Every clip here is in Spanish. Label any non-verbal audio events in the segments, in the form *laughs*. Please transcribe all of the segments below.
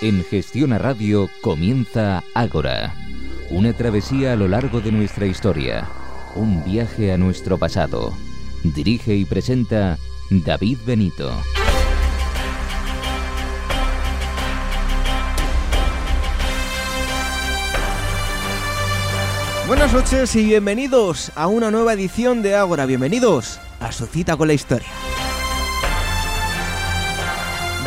En Gestión a Radio comienza Ágora, una travesía a lo largo de nuestra historia, un viaje a nuestro pasado. Dirige y presenta David Benito. Buenas noches y bienvenidos a una nueva edición de Ágora. Bienvenidos a su cita con la historia.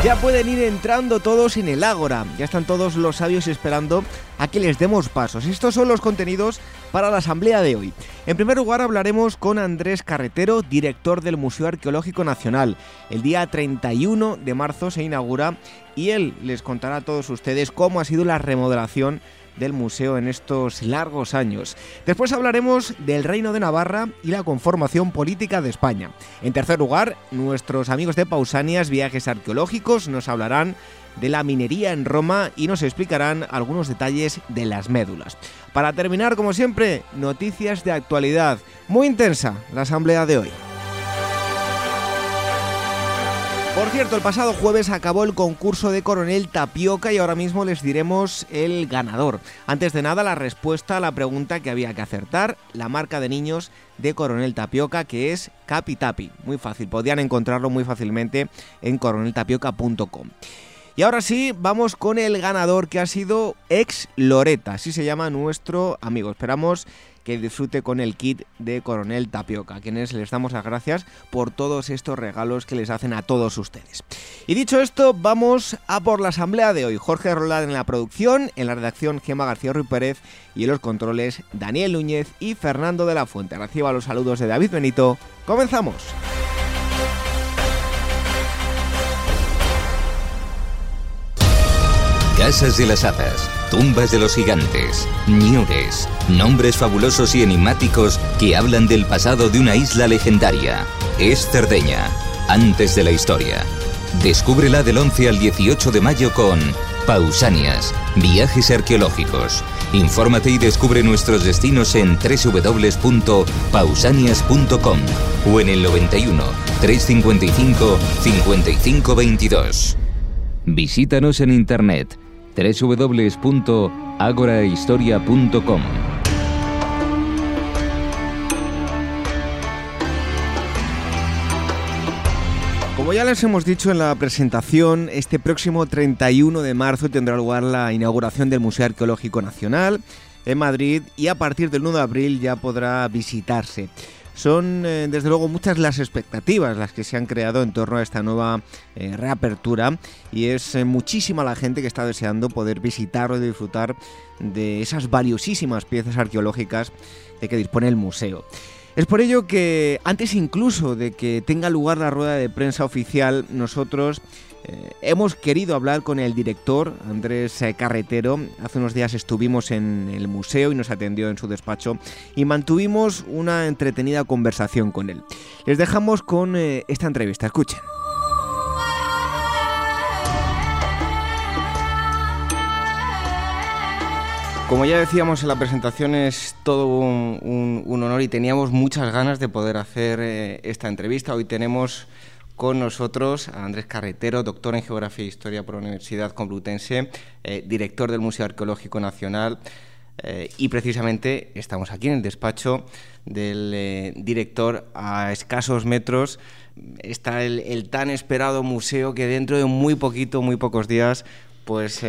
Ya pueden ir entrando todos en el Ágora. Ya están todos los sabios esperando a que les demos pasos. Estos son los contenidos para la asamblea de hoy. En primer lugar hablaremos con Andrés Carretero, director del Museo Arqueológico Nacional. El día 31 de marzo se inaugura y él les contará a todos ustedes cómo ha sido la remodelación del museo en estos largos años. Después hablaremos del Reino de Navarra y la conformación política de España. En tercer lugar, nuestros amigos de Pausanias Viajes Arqueológicos nos hablarán de la minería en Roma y nos explicarán algunos detalles de las médulas. Para terminar, como siempre, noticias de actualidad. Muy intensa la asamblea de hoy. Por cierto, el pasado jueves acabó el concurso de Coronel Tapioca y ahora mismo les diremos el ganador. Antes de nada, la respuesta a la pregunta que había que acertar, la marca de niños de Coronel Tapioca, que es Capitapi. Muy fácil, podían encontrarlo muy fácilmente en coroneltapioca.com. Y ahora sí, vamos con el ganador que ha sido ex Loreta, así se llama nuestro amigo. Esperamos que disfrute con el kit de Coronel Tapioca, a quienes les damos las gracias por todos estos regalos que les hacen a todos ustedes. Y dicho esto, vamos a por la asamblea de hoy. Jorge Roland en la producción, en la redacción Gema García Ruiz Pérez y en los controles Daniel Núñez y Fernando de la Fuente. Reciba los saludos de David Benito. ¡Comenzamos! Casas de las Hadas, tumbas de los gigantes, ñures, nombres fabulosos y enigmáticos que hablan del pasado de una isla legendaria. Es Cerdeña, antes de la historia. Descúbrela del 11 al 18 de mayo con Pausanias, viajes arqueológicos. Infórmate y descubre nuestros destinos en www.pausanias.com o en el 91 355 5522. Visítanos en internet www.agorahistoria.com. Como ya les hemos dicho en la presentación, este próximo 31 de marzo tendrá lugar la inauguración del Museo Arqueológico Nacional en Madrid y a partir del 1 de abril ya podrá visitarse. Son eh, desde luego muchas las expectativas las que se han creado en torno a esta nueva eh, reapertura y es eh, muchísima la gente que está deseando poder visitar o disfrutar de esas valiosísimas piezas arqueológicas de que dispone el museo. Es por ello que antes incluso de que tenga lugar la rueda de prensa oficial, nosotros eh, hemos querido hablar con el director, Andrés eh, Carretero. Hace unos días estuvimos en el museo y nos atendió en su despacho y mantuvimos una entretenida conversación con él. Les dejamos con eh, esta entrevista. Escuchen. Como ya decíamos en la presentación, es todo un, honor y teníamos muchas ganas de poder hacer esta entrevista. Hoy tenemos con nosotros a Andrés Carretero, doctor en Geografía e Historia por la Universidad Complutense, eh, director del Museo Arqueológico Nacional. Eh, y precisamente estamos aquí en el despacho del eh, director a escasos metros. Está el, tan esperado museo que dentro de muy poquito, muy pocos días, pues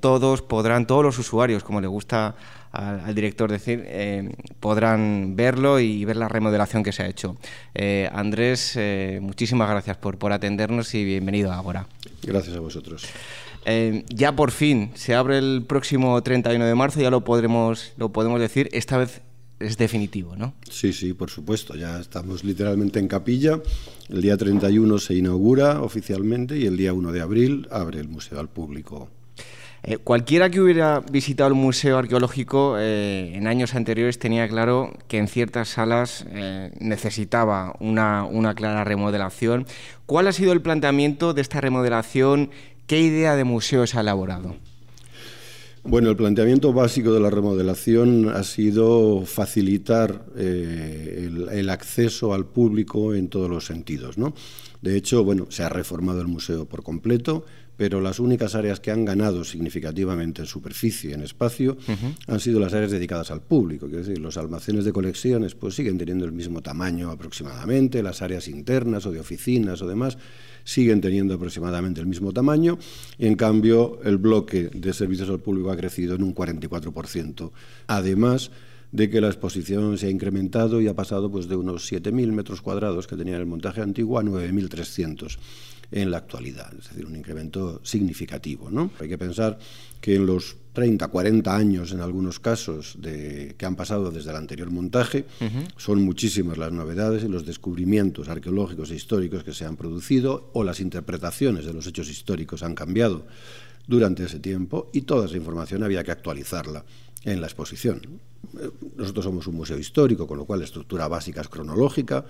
todos podrán, todos los usuarios, como le gusta al, director decir, eh, podrán verlo y ver la remodelación que se ha hecho. Eh, Andrés, eh, muchísimas gracias por, por atendernos y bienvenido ahora. Gracias a vosotros. ya por fin se abre el próximo 31 de marzo, ya lo podremos, lo podemos decir, esta vez es definitivo, ¿no? Sí, sí, por supuesto, ya estamos literalmente en capilla. El día 31 se inaugura oficialmente y el día 1 de abril abre el museo al público eh, cualquiera que hubiera visitado el Museo Arqueológico eh, en años anteriores tenía claro que en ciertas salas eh, necesitaba una, una, clara remodelación. ¿Cuál ha sido el planteamiento de esta remodelación? ¿Qué idea de museo se ha elaborado? Bueno, el planteamiento básico de la remodelación ha sido facilitar el, el, acceso al público en todos los sentidos, ¿no? De hecho, bueno, se ha reformado el museo por completo, pero las únicas áreas que han ganado significativamente en superficie, en espacio, han sido las áreas dedicadas al público. Quiero decir, los almacenes de colecciones pues siguen teniendo el mismo tamaño aproximadamente, las áreas internas o de oficinas o demás siguen teniendo aproximadamente el mismo tamaño, y en cambio el bloque de servicios al público ha crecido en un 44%. Además, de que la exposición se ha incrementado y ha pasado pues, de unos 7.000 metros cuadrados que tenía el montaje antiguo a 9.300 en la actualidad, es decir, un incremento significativo. ¿no? Hay que pensar que en los 30, 40 años en algunos casos de, que han pasado desde el anterior montaje, son muchísimas las novedades y los descubrimientos arqueológicos e históricos que se han producido o las interpretaciones de los hechos históricos han cambiado durante ese tiempo y toda esa información había que actualizarla en la exposición. Nosotros somos un museo histórico, con lo cual la estructura básica es cronológica,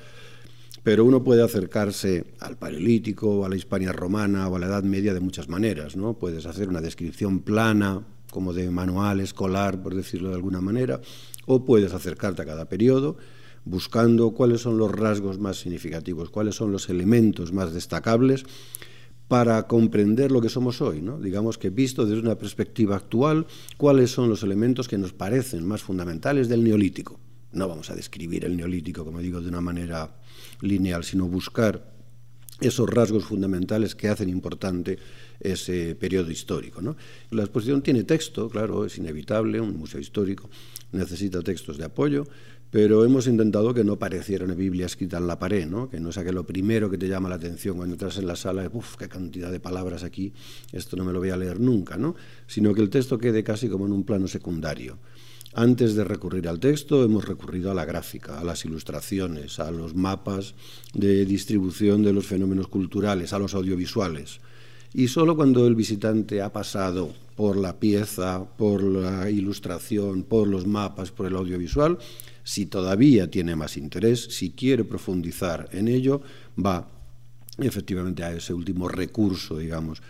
pero uno puede acercarse al Paleolítico, a la Hispania romana o a la Edad Media de muchas maneras. ¿no? Puedes hacer una descripción plana, como de manual escolar, por decirlo de alguna manera, o puedes acercarte a cada periodo buscando cuáles son los rasgos más significativos, cuáles son los elementos más destacables para comprender lo que somos hoy, ¿no? digamos que visto desde una perspectiva actual, cuáles son los elementos que nos parecen más fundamentales del neolítico. No vamos a describir el neolítico, como digo, de una manera lineal, sino buscar esos rasgos fundamentales que hacen importante ese periodo histórico. La exposición tiene texto, claro, es inevitable, un museo histórico necesita textos de apoyo, pero hemos intentado que no pareciera una Biblia escrita en la pared, que no sea que lo primero que te llama la atención cuando entras en la sala es, uff, qué cantidad de palabras aquí, esto no me lo voy a leer nunca, ¿no? sino que el texto quede casi como en un plano secundario. Antes de recurrir al texto, hemos recurrido a la gráfica, a las ilustraciones, a los mapas de distribución de los fenómenos culturales, a los audiovisuales. Y solo cuando el visitante ha pasado por la pieza, por la ilustración, por los mapas, por el audiovisual, si todavía tiene más interés, si quiere profundizar en ello, va efectivamente a ese último recurso, digamos,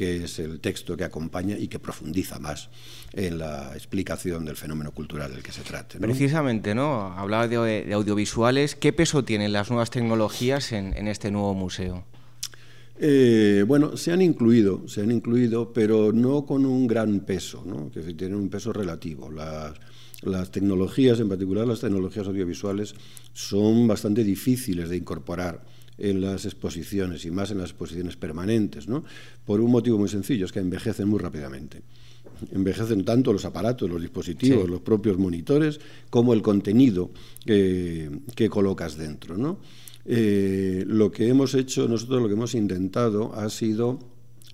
que es el texto que acompaña y que profundiza más en la explicación del fenómeno cultural del que se trate. Precisamente, ¿no? Hablaba de, audiovisuales. ¿Qué peso tienen las nuevas tecnologías en, este nuevo museo? Eh, bueno, se han incluido, se han incluido, pero no con un gran peso, ¿no? que tienen un peso relativo. Las, las tecnologías, en particular las tecnologías audiovisuales, son bastante difíciles de incorporar en las exposiciones y más en las exposiciones permanentes, ¿no? por un motivo muy sencillo, es que envejecen muy rápidamente. Envejecen tanto los aparatos, los dispositivos, los propios monitores, como el contenido que colocas dentro. ¿no? Eh, lo que hemos hecho, nosotros lo que hemos intentado ha sido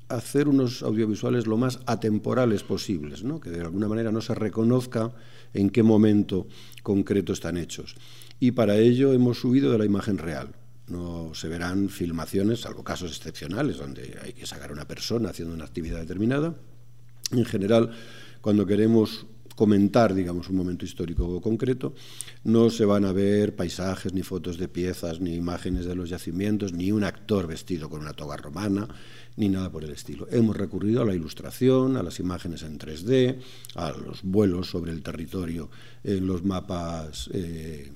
hacer unos audiovisuales lo más atemporales posibles, ¿no? que de alguna manera no se reconozca en qué momento concreto están hechos. Y para ello hemos subido de la imagen real. No se verán filmaciones, salvo casos excepcionales donde hay que sacar a una persona haciendo una actividad determinada. En general, cuando queremos comentar, digamos, un momento histórico concreto, no se van a ver paisajes, ni fotos de piezas, ni imágenes de los yacimientos, ni un actor vestido con una toga romana, ni nada por el estilo. Hemos recurrido a la ilustración, a las imágenes en 3D, a los vuelos sobre el territorio en los mapas, eh,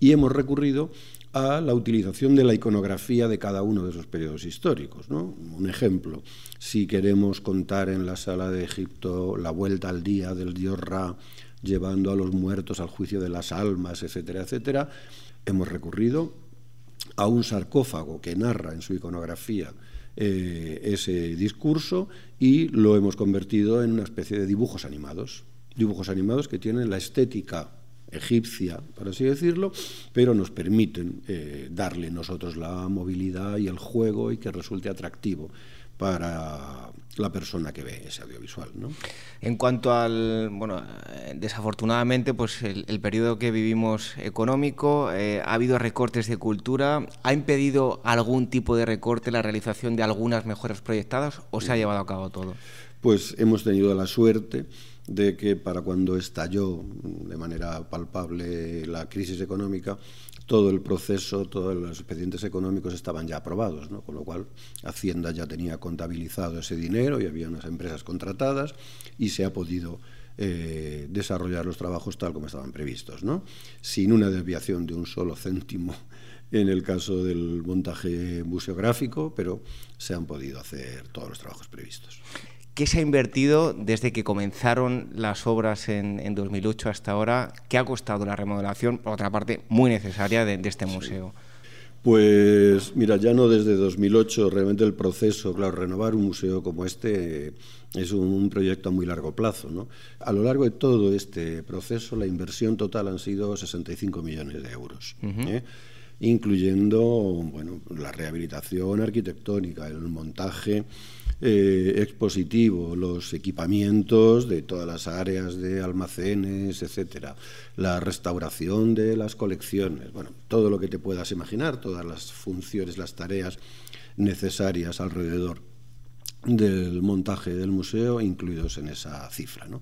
y hemos recurrido a la utilización de la iconografía de cada uno de esos periodos históricos. ¿no? Un ejemplo, si queremos contar en la sala de Egipto la vuelta al día del dios Ra, llevando a los muertos al juicio de las almas, etcétera, etcétera, hemos recurrido a un sarcófago que narra en su iconografía eh, ese discurso y lo hemos convertido en una especie de dibujos animados, dibujos animados que tienen la estética egipcia, por así decirlo, pero nos permiten eh, darle nosotros la movilidad y el juego y que resulte atractivo para la persona que ve ese audiovisual. ¿no? En cuanto al, bueno, desafortunadamente, pues el, periodo que vivimos económico, eh, ha habido recortes de cultura, ¿ha impedido algún tipo de recorte la realización de algunas mejoras proyectadas o se ha llevado a cabo todo? Pues hemos tenido la suerte de que para cuando estalló de manera palpable la crisis económica, todo el proceso, todos los expedientes económicos estaban ya aprobados, ¿no? con lo cual Hacienda ya tenía contabilizado ese dinero y había unas empresas contratadas y se ha podido eh, desarrollar los trabajos tal como estaban previstos, ¿no? sin una desviación de un solo céntimo *laughs* en el caso del montaje museográfico, pero se han podido hacer todos los trabajos previstos. ¿Qué se ha invertido desde que comenzaron las obras en, 2008 hasta ahora? ¿Qué ha costado la remodelación, por otra parte, muy necesaria de, este museo? Pues mira, ya no desde 2008, realmente el proceso, claro, renovar un museo como este es un, proyecto a muy largo plazo. ¿no? A lo largo de todo este proceso, la inversión total han sido 65 millones de euros incluyendo bueno, la rehabilitación arquitectónica, el montaje eh, expositivo, los equipamientos de todas las áreas de almacenes, etcétera, la restauración de las colecciones, bueno, todo lo que te puedas imaginar, todas las funciones, las tareas necesarias alrededor del montaje del museo incluidos en esa cifra. ¿no?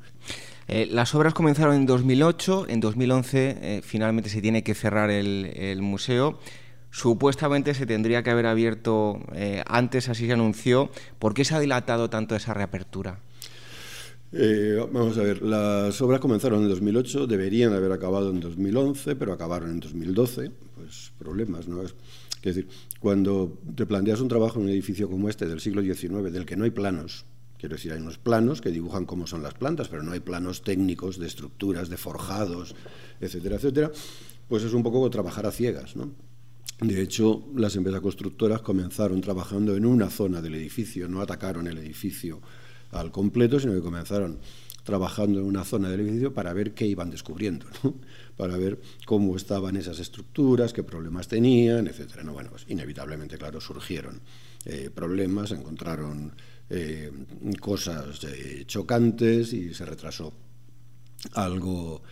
Eh, las obras comenzaron en 2008, en 2011 eh, finalmente se tiene que cerrar el, museo. Supuestamente se tendría que haber abierto eh, antes, así se anunció. ¿Por qué se ha dilatado tanto esa reapertura? vamos a ver, las obras comenzaron en 2008, deberían haber acabado en 2011, pero acabaron en 2012. Pues problemas, ¿no? Es, decir, cuando te planteas un trabajo en un edificio como este del siglo XIX, del que no hay planos, Quiero decir, hay unos planos que dibujan cómo son las plantas, pero no hay planos técnicos de estructuras, de forjados, etcétera, etcétera. Pues es un poco trabajar a ciegas, ¿no? De hecho, las empresas constructoras comenzaron trabajando en una zona del edificio, no atacaron el edificio al completo, sino que comenzaron trabajando en una zona del edificio para ver qué iban descubriendo, ¿no? *laughs* para ver cómo estaban esas estructuras, qué problemas tenían, etcétera. No, bueno, pues inevitablemente, claro, surgieron eh, problemas, encontraron eh, cosas eh, chocantes y se retrasó algo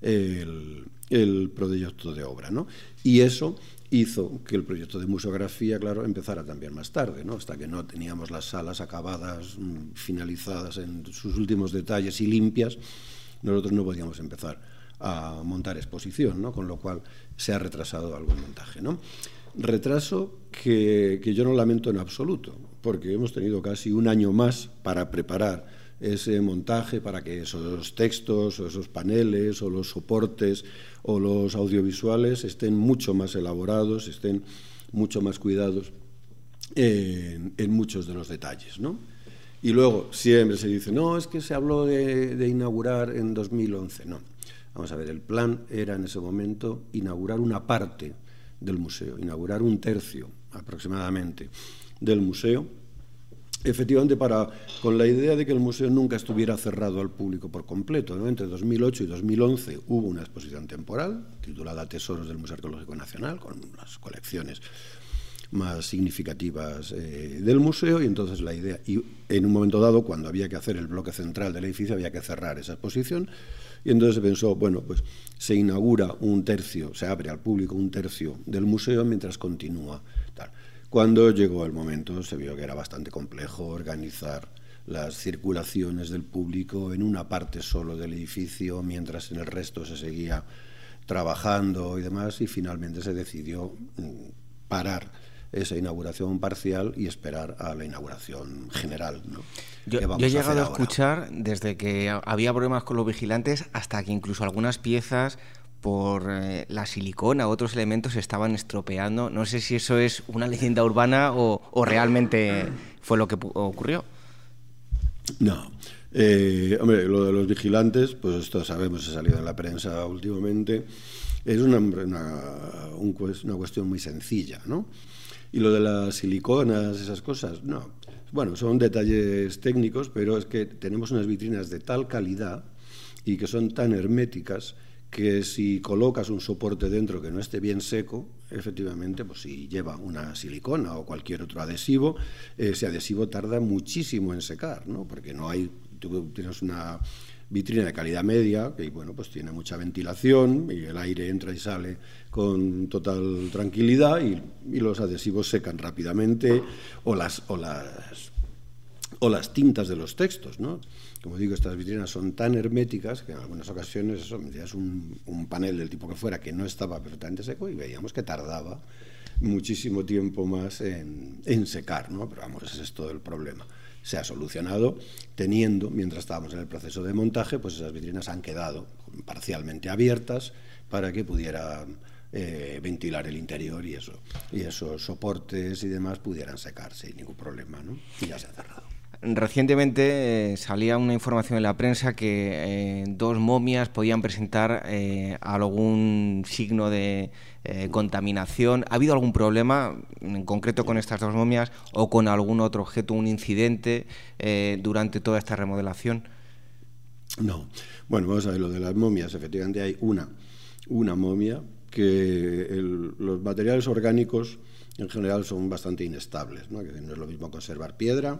el, proyecto de obra. ¿no? Y eso hizo que el proyecto de museografía, claro, empezara también más tarde, ¿no? hasta que no teníamos las salas acabadas, mm, finalizadas en sus últimos detalles y limpias, nosotros no podíamos empezar a montar exposición, ¿no? con lo cual se ha retrasado algo el montaje. ¿no? Retraso que, que yo no lamento en absoluto, porque hemos tenido casi un año más para preparar ese montaje para que esos textos o esos paneles o los soportes o los audiovisuales estén mucho más elaborados, estén mucho más cuidados en, muchos de los detalles. ¿no? Y luego siempre se dice, no, es que se habló de, de inaugurar en 2011. No, vamos a ver, el plan era en ese momento inaugurar una parte del museo, inaugurar un tercio aproximadamente del museo, efectivamente para, con la idea de que el museo nunca estuviera cerrado al público por completo. Entre 2008 y 2011 hubo una exposición temporal titulada Tesoros del Museo Arqueológico Nacional, con las colecciones más significativas eh, del museo y entonces la idea, y en un momento dado, cuando había que hacer el bloque central del edificio, había que cerrar esa exposición y entonces se pensó, bueno, pues se inaugura un tercio, se abre al público un tercio del museo mientras continúa tal. Cuando llegó el momento se vio que era bastante complejo organizar las circulaciones del público en una parte solo del edificio, mientras en el resto se seguía trabajando y demás, y finalmente se decidió mm, parar esa inauguración parcial y esperar a la inauguración general. Yo, he llegado a, escuchar desde que había problemas con los vigilantes hasta que incluso algunas piezas por eh, la silicona u otros elementos se estaban estropeando. No sé si eso es una leyenda urbana o, realmente fue lo que ocurrió. No. Eh, hombre, lo de los vigilantes, pues esto sabemos, ha salido en la prensa últimamente, es una, una, una cuestión muy sencilla, ¿no? Y lo de las siliconas, esas cosas, no. Bueno, son detalles técnicos, pero es que tenemos unas vitrinas de tal calidad y que son tan herméticas que si colocas un soporte dentro que no esté bien seco, efectivamente, pues si lleva una silicona o cualquier otro adhesivo, ese adhesivo tarda muchísimo en secar, ¿no? Porque no hay, tú tienes una vitrina de calidad media, que bueno, pues tiene mucha ventilación y el aire entra y sale con total tranquilidad y, y los adhesivos secan rápidamente o las, o las o las tintas de los textos, ¿no? Como digo, estas vitrinas son tan herméticas que en algunas ocasiones eso, metías un, un, panel del tipo que fuera que no estaba perfectamente seco y veíamos que tardaba muchísimo tiempo más en, secar, ¿no? Pero vamos, ese es todo el problema. Se ha solucionado teniendo, mientras estábamos en el proceso de montaje, pues esas vitrinas han quedado parcialmente abiertas para que pudiera eh, ventilar el interior y eso y esos soportes y demás pudieran secarse sin ningún problema, ¿no? Y ya se ha. Recientemente eh, salía una información en la prensa que eh, dos momias podían presentar eh, algún signo de contaminación. ¿Ha habido algún problema en concreto con estas dos momias o con algún otro objeto, un incidente durante toda esta remodelación? No. Bueno, vamos a ver, lo de las momias, efectivamente hay una, una momia que los materiales orgánicos en general son bastante inestables, ¿no? No es lo mismo conservar piedra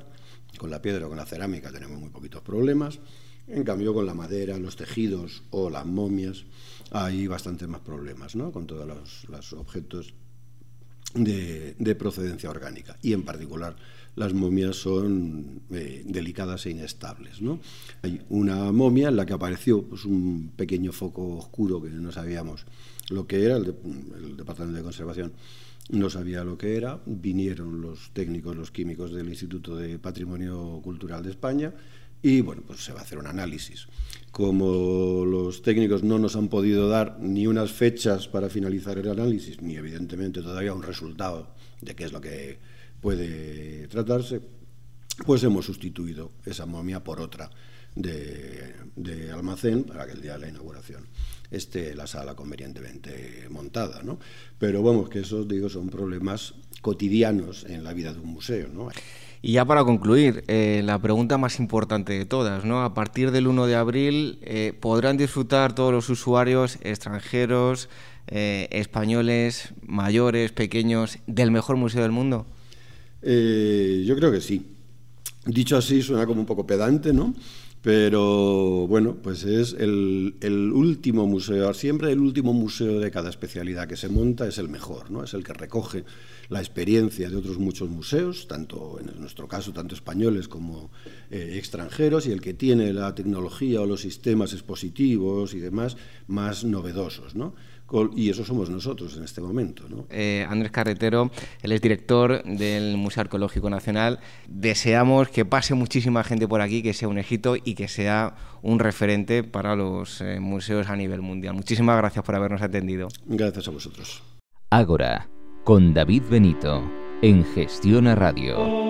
con la piedra o con la cerámica tenemos muy poquitos problemas. En cambio, con la madera, los tejidos o las momias hay bastantes más problemas, ¿no? Con todos los, objetos de, procedencia orgánica. Y en particular, las momias son eh, delicadas e inestables, ¿no? Hay una momia en la que apareció pues, un pequeño foco oscuro que no sabíamos lo que era, el Departamento de Conservación no sabía lo que era, vinieron los técnicos, los químicos del Instituto de Patrimonio Cultural de España y bueno, pues se va a hacer un análisis. Como los técnicos no nos han podido dar ni unas fechas para finalizar el análisis, ni evidentemente todavía un resultado de qué es lo que puede tratarse, pues hemos sustituido esa momia por otra de, de almacén para que el día de la inauguración esté la sala convenientemente montada, ¿no? Pero vamos, que esos, digo, son problemas cotidianos en la vida de un museo, ¿no? Y ya para concluir, eh, la pregunta más importante de todas, ¿no? A partir del 1 de abril, eh, ¿podrán disfrutar todos los usuarios extranjeros, eh, españoles, mayores, pequeños, del mejor museo del mundo? yo creo que sí. Dicho así, suena como un poco pedante, ¿no? Pero bueno, pues es el, último museo, siempre el último museo de cada especialidad que se monta es el mejor, ¿no? Es el que recoge la experiencia de otros muchos museos, tanto en nuestro caso, tanto españoles como eh, extranjeros, y el que tiene la tecnología o los sistemas expositivos y demás más novedosos, ¿no? Y eso somos nosotros en este momento. ¿no? Eh, Andrés Carretero, él es director del Museo Arqueológico Nacional. Deseamos que pase muchísima gente por aquí, que sea un éxito y que sea un referente para los eh, museos a nivel mundial. Muchísimas gracias por habernos atendido. Gracias a vosotros. Ágora, con David Benito, en Gestión a Radio.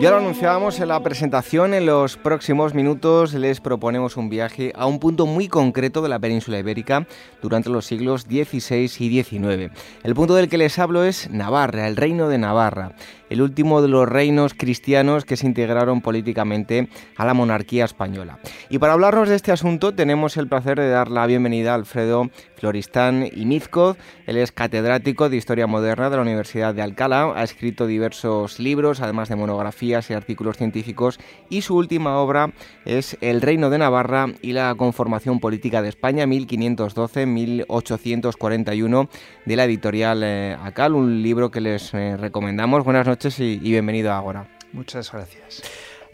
Ya lo anunciábamos en la presentación, en los próximos minutos les proponemos un viaje a un punto muy concreto de la península ibérica durante los siglos XVI y XIX. El punto del que les hablo es Navarra, el reino de Navarra el último de los reinos cristianos que se integraron políticamente a la monarquía española. Y para hablarnos de este asunto tenemos el placer de dar la bienvenida a Alfredo Floristán y Mizcoz. Él es catedrático de Historia Moderna de la Universidad de Alcalá, ha escrito diversos libros, además de monografías y artículos científicos, y su última obra es El Reino de Navarra y la conformación política de España 1512-1841 de la editorial eh, Acal, un libro que les eh, recomendamos. Buenas noches y, bienvenido a Agora. Muchas gracias.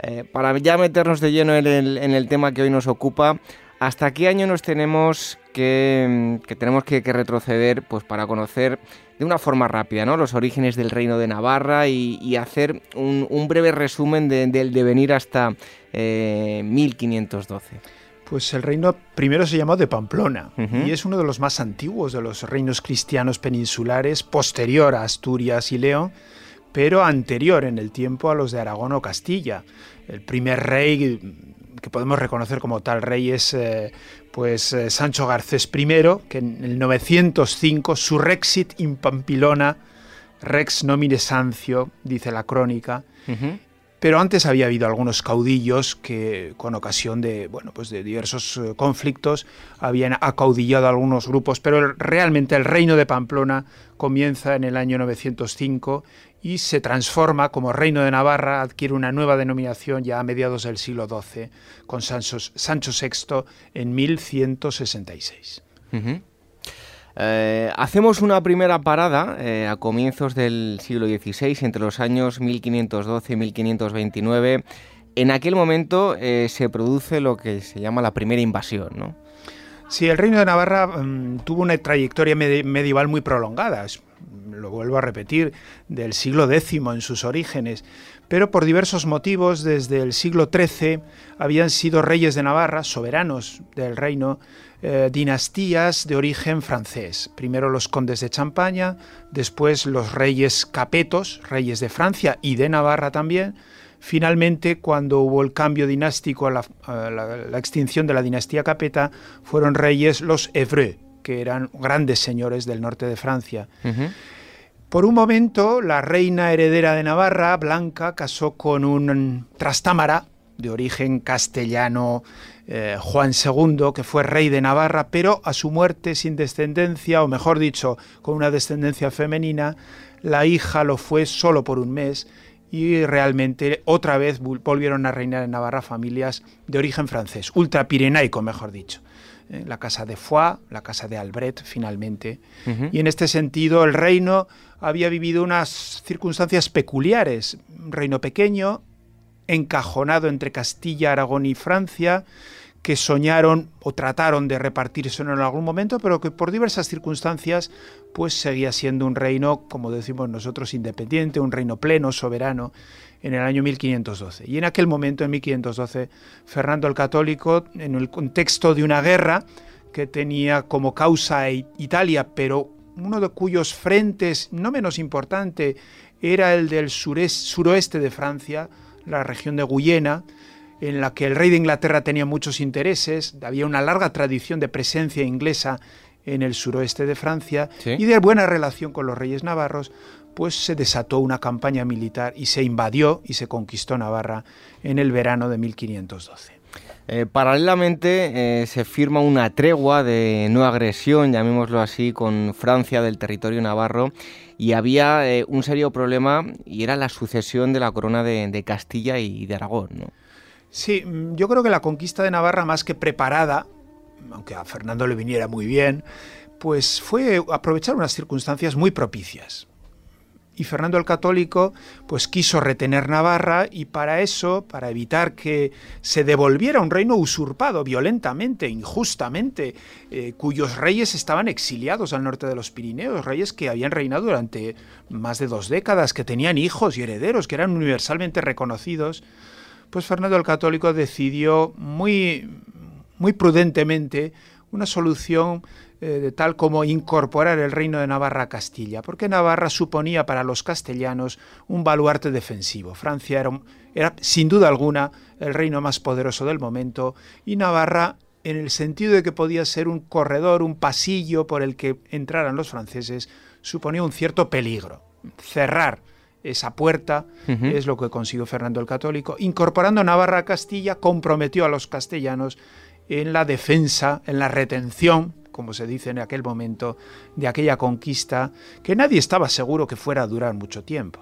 Eh, para ya meternos de lleno en el, tema que hoy nos ocupa, ¿hasta qué año nos tenemos que, tenemos que, retroceder pues, para conocer de una forma rápida ¿no? los orígenes del reino de Navarra y, hacer un, breve resumen del devenir hasta 1512? Eh, pues el reino primero se llamó de Pamplona y es uno de los más antiguos de los reinos cristianos peninsulares, posterior a Asturias y León pero anterior en el tiempo a los de Aragón o Castilla. El primer rey que podemos reconocer como tal rey es eh, pues eh, Sancho Garcés I, que en el 905 su rexit in Pampilona, rex nomine Sancio, dice la crónica, pero antes había habido algunos caudillos que con ocasión de, bueno, pues de diversos eh, conflictos habían acaudillado algunos grupos, pero realmente el reino de Pamplona comienza en el año 905 y se transforma como reino de Navarra, adquiere una nueva denominación ya a mediados del siglo XII con Sancho, Sancho VI en 1166. Eh, hacemos una primera parada eh, a comienzos del siglo XVI, entre los años 1512 y 1529. En aquel momento eh, se produce lo que se llama la primera invasión, ¿no? Sí, el reino de Navarra mm, tuvo una trayectoria medieval muy prolongada lo vuelvo a repetir, del siglo X en sus orígenes, pero por diversos motivos desde el siglo XIII habían sido reyes de Navarra, soberanos del reino, eh, dinastías de origen francés. Primero los condes de Champaña, después los reyes capetos, reyes de Francia y de Navarra también. Finalmente, cuando hubo el cambio dinástico, la, la, extinción de la dinastía capeta, fueron reyes los Evreux, que eran grandes señores del norte de Francia. Por un momento, la reina heredera de Navarra, Blanca, casó con un trastámara de origen castellano, eh, Juan II, que fue rey de Navarra, pero a su muerte sin descendencia, o mejor dicho, con una descendencia femenina, la hija lo fue solo por un mes y realmente otra vez volvieron a reinar en Navarra familias de origen francés, ultrapirenaico, mejor dicho. Eh, la casa de Foix, la casa de Albret, finalmente. Y en este sentido, el reino había vivido unas circunstancias peculiares. Un reino pequeño, encajonado entre Castilla, Aragón y Francia, que soñaron o trataron de repartirse en algún momento, pero que por diversas circunstancias pues seguía siendo un reino, como decimos nosotros, independiente, un reino pleno, soberano, en el año 1512. Y en aquel momento, en 1512, Fernando el Católico, en el contexto de una guerra que tenía como causa Italia, pero uno de cuyos frentes, no menos importante, era el del suroeste de Francia, la región de Guyena, en la que el rey de Inglaterra tenía muchos intereses, había una larga tradición de presencia inglesa en el suroeste de Francia y de buena relación con los reyes navarros, pues se desató una campaña militar y se invadió y se conquistó Navarra en el verano de 1512. Eh, paralelamente eh, se firma una tregua de no agresión, llamémoslo así, con Francia del territorio navarro y había eh, un serio problema y era la sucesión de la corona de, de Castilla y de Aragón. ¿no? Sí, mm, yo creo que la conquista de Navarra, más que preparada, aunque a Fernando le viniera muy bien, pues fue aprovechar unas circunstancias muy propicias. Y Fernando el Católico pues quiso retener Navarra y para eso, para evitar que se devolviera un reino usurpado violentamente, injustamente, eh, cuyos reyes estaban exiliados al norte de los Pirineos, reyes que habían reinado durante más de dos décadas, que tenían hijos y herederos, que eran universalmente reconocidos, pues Fernando el Católico decidió muy, muy prudentemente una solución eh, de tal como incorporar el reino de Navarra a Castilla, porque Navarra suponía para los castellanos un baluarte defensivo. Francia era, era sin duda alguna el reino más poderoso del momento y Navarra en el sentido de que podía ser un corredor, un pasillo por el que entraran los franceses, suponía un cierto peligro. Cerrar esa puerta, es lo que consiguió Fernando el Católico. Incorporando Navarra a Castilla, comprometió a los castellanos en la defensa, en la retención, como se dice en aquel momento, de aquella conquista que nadie estaba seguro que fuera a durar mucho tiempo.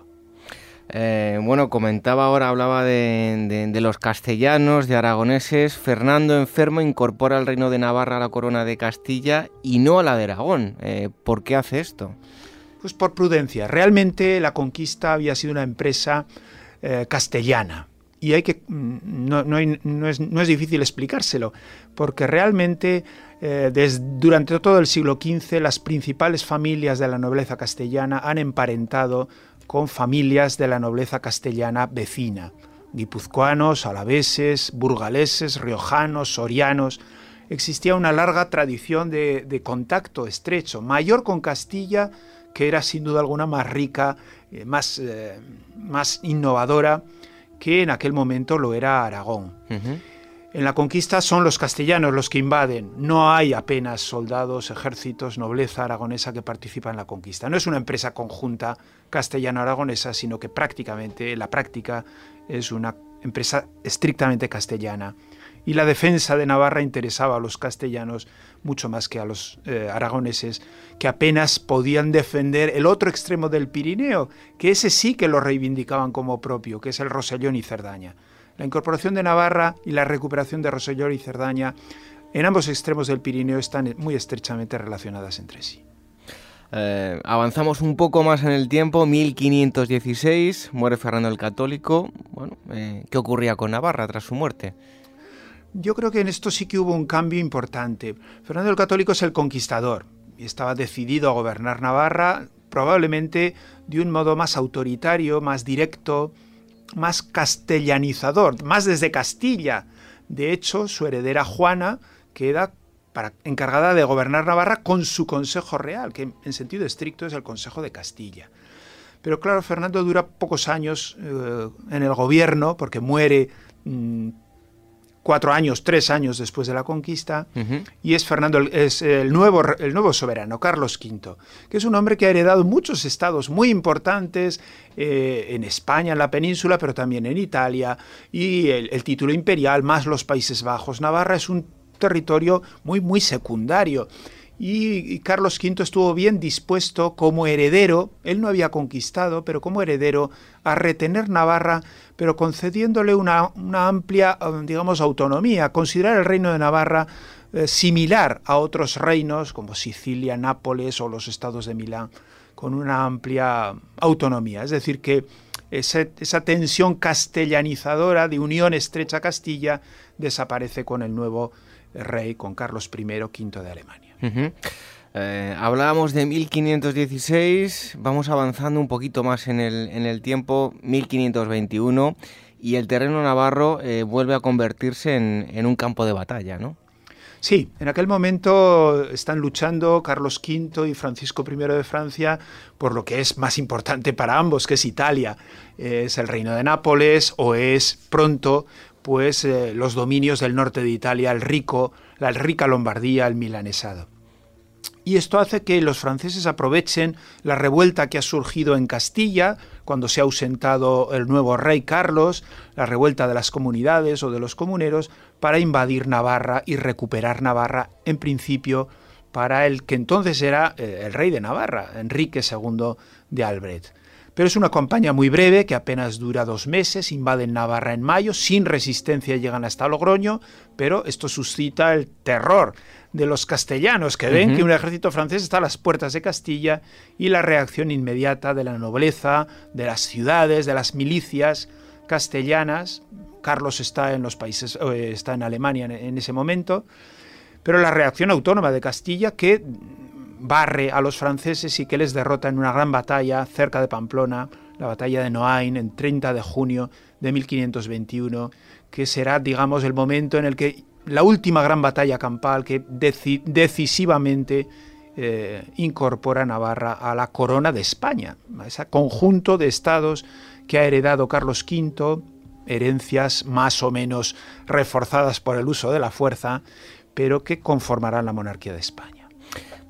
Eh, bueno, comentaba ahora, hablaba de, los castellanos, de aragoneses. Fernando enfermo incorpora el reino de Navarra a la corona de Castilla y no a la de Aragón. Eh, ¿Por qué hace esto? Pues por prudencia. Realmente la conquista había sido una empresa eh, castellana. Y hay que, mm, no, es, difícil explicárselo, porque realmente eh, durante todo el siglo XV las principales familias de la nobleza castellana han emparentado con familias de la nobleza castellana vecina, guipuzcoanos, alaveses, burgaleses, riojanos, sorianos. Existía una larga tradición de, de contacto estrecho, mayor con Castilla que era sin duda alguna más rica, eh, más, eh, más innovadora que en aquel momento lo era Aragón. En la conquista son los castellanos los que invaden, no hay apenas soldados, ejércitos, nobleza aragonesa que participa en la conquista. No es una empresa conjunta castellano-aragonesa, sino que prácticamente, la práctica, es una empresa estrictamente castellana y la defensa de Navarra interesaba a los castellanos mucho más que a los eh, aragoneses, que apenas podían defender el otro extremo del Pirineo, que ese sí que lo reivindicaban como propio, que es el Rosellón y Cerdaña. La incorporación de Navarra y la recuperación de Rosellón y Cerdaña en ambos extremos del Pirineo están muy estrechamente relacionadas entre sí. Eh, avanzamos un poco más en el tiempo, 1516, muere Fernando el Católico. Bueno, eh, ¿Qué ocurría con Navarra tras su muerte? Yo creo que en esto sí que hubo un cambio importante. Fernando el Católico es el conquistador y estaba decidido a gobernar Navarra probablemente de un modo más autoritario, más directo, más castellanizador, más desde Castilla. De hecho, su heredera Juana queda encargada de gobernar Navarra con su Consejo Real, que en sentido estricto es el Consejo de Castilla. Pero claro, Fernando dura pocos años eh, en el gobierno porque muere mm, cuatro años, tres años después de la conquista, y es Fernando, es el nuevo, el nuevo soberano, Carlos V, que es un hombre que ha heredado muchos estados muy importantes eh, en España, en la península, pero también en Italia, y el, título imperial, más los Países Bajos. Navarra es un territorio muy, muy secundario. Y, Carlos V estuvo bien dispuesto como heredero, él no había conquistado, pero como heredero, a retener Navarra, pero concediéndole una, amplia, digamos, autonomía, considerar el reino de Navarra eh, similar a otros reinos como Sicilia, Nápoles o los estados de Milán, con una amplia autonomía. Es decir, que esa tensión castellanizadora de unión estrecha Castilla desaparece con el nuevo rey, con Carlos I, V de Alemania. Eh, hablábamos de 1516, vamos avanzando un poquito más en el, tiempo, 1521, y el terreno navarro eh, vuelve a convertirse en, en, un campo de batalla, ¿no? Sí, en aquel momento están luchando Carlos V y Francisco I de Francia por lo que es más importante para ambos, que es Italia. Es el reino de Nápoles o es pronto pues eh, los dominios del norte de Italia, el rico, la rica Lombardía, el milanesado. Y esto hace que los franceses aprovechen la revuelta que ha surgido en Castilla, cuando se ha ausentado el nuevo rey Carlos, la revuelta de las comunidades o de los comuneros, para invadir Navarra y recuperar Navarra, en principio, para el que entonces era eh, el rey de Navarra, Enrique II de Albrecht. Pero es una campaña muy breve que apenas dura dos meses, invaden Navarra en mayo, sin resistencia llegan hasta Logroño, pero esto suscita el terror de los castellanos que ven que un ejército francés está a las puertas de Castilla y la reacción inmediata de la nobleza, de las ciudades, de las milicias castellanas. Carlos está en los países, eh, está en Alemania en ese momento, pero la reacción autónoma de Castilla que barre a los franceses y que les derrota en una gran batalla cerca de Pamplona, la batalla de Noain, en 30 de junio de 1521, que será, digamos, el momento en el que la última gran batalla campal que decisivamente eh, incorpora Navarra a la corona de España, a ese conjunto de estados que ha heredado Carlos V, herencias más o menos reforzadas por el uso de la fuerza, pero que conformarán la monarquía de España.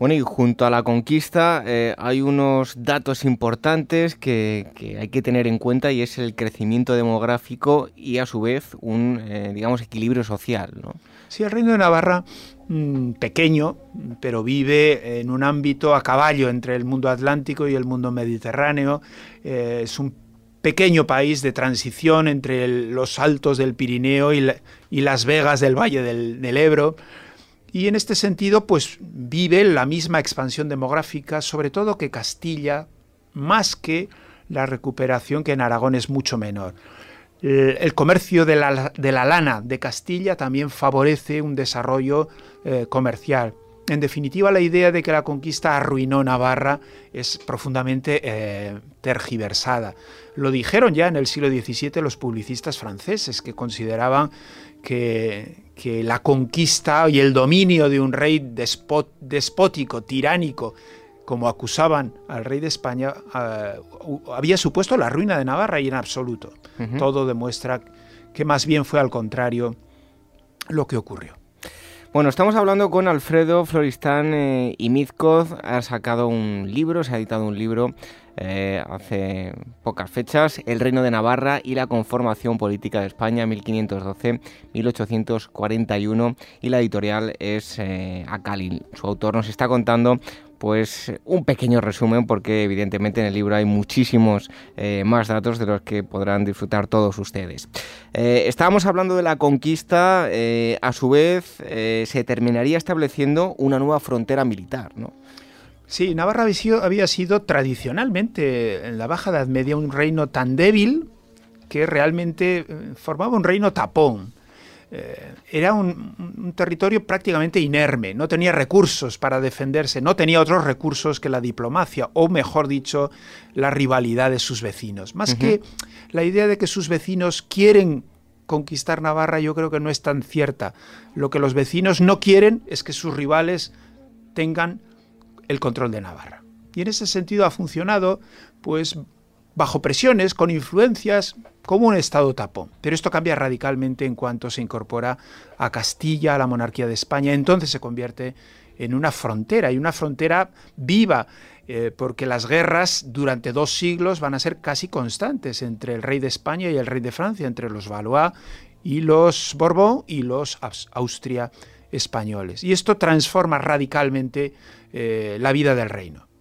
Bueno, y junto a la conquista eh, hay unos datos importantes que, hay que tener en cuenta y es el crecimiento demográfico y a su vez un, eh, digamos, equilibrio social. Sí, el reino de Navarra, mm, pequeño, pero vive en un ámbito a caballo entre el mundo atlántico y el mundo mediterráneo. Eh, es un pequeño país de transición entre los altos del Pirineo y, las vegas del Valle del Ebro y en este sentido pues vive la misma expansión demográfica, sobre todo que Castilla, más que la recuperación que en Aragón es mucho menor. El comercio de la, lana de Castilla también favorece un desarrollo eh, comercial. En definitiva, la idea de que la conquista arruinó Navarra es profundamente eh, tergiversada. Lo dijeron ya en el siglo XVII los publicistas franceses, que consideraban que, que la conquista y el dominio de un rey despótico, tiránico, como acusaban al rey de España, ah, había supuesto la ruina de Navarra y en absoluto. Todo demuestra que más bien fue al contrario lo que ocurrió. Bueno, estamos hablando con Alfredo Floristán eh, y Mizcoz. Ha sacado un libro, se ha editado un libro eh, hace pocas fechas, El Reino de Navarra y la conformación política de España 1512-1841 y la editorial es eh. Su autor nos está contando pues un pequeño resumen porque evidentemente en el libro hay muchísimos eh, más datos de los que podrán disfrutar todos ustedes. estábamos hablando de la conquista, a su vez se terminaría estableciendo una nueva frontera militar, ¿no? Sí, Navarra había sido tradicionalmente en la Baja Edad Media un reino tan débil que realmente eh, formaba un reino tapón. Eh, era un, territorio prácticamente inerme, no tenía recursos para defenderse, no tenía otros recursos que la diplomacia, o mejor dicho, la rivalidad de sus vecinos. Más que la idea de que sus vecinos quieren conquistar Navarra, yo creo que no es tan cierta. Lo que los vecinos no quieren es que sus rivales tengan el control de Navarra. Y en ese sentido ha funcionado, pues bajo presiones, con influencias, como un Estado tapón. Pero esto cambia radicalmente en cuanto se incorpora a Castilla, a la monarquía de España. Entonces se convierte en una frontera, y una frontera viva, eh, porque las guerras durante dos siglos van a ser casi constantes entre el rey de España y el rey de Francia, entre los Valois y los Borbón y los Austria españoles. Y esto transforma radicalmente eh, la vida del reino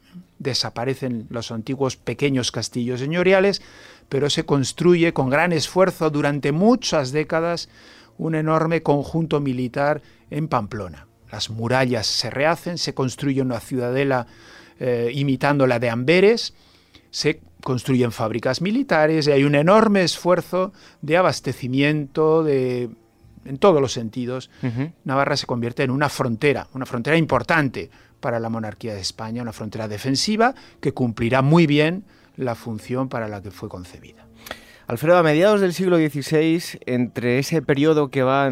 desaparecen los antiguos pequeños castillos señoriales, pero se construye con gran esfuerzo durante muchas décadas un enorme conjunto militar en Pamplona. Las murallas se rehacen, se construye una ciudadela eh, imitando la de Amberes, se construyen fábricas militares y hay un enorme esfuerzo de abastecimiento, de, en todos los sentidos. Navarra se convierte en una frontera, una frontera importante, para la monarquía de España, una frontera defensiva que cumplirá muy bien la función para la que fue concebida. Alfredo, a mediados del siglo XVI, entre ese periodo que va,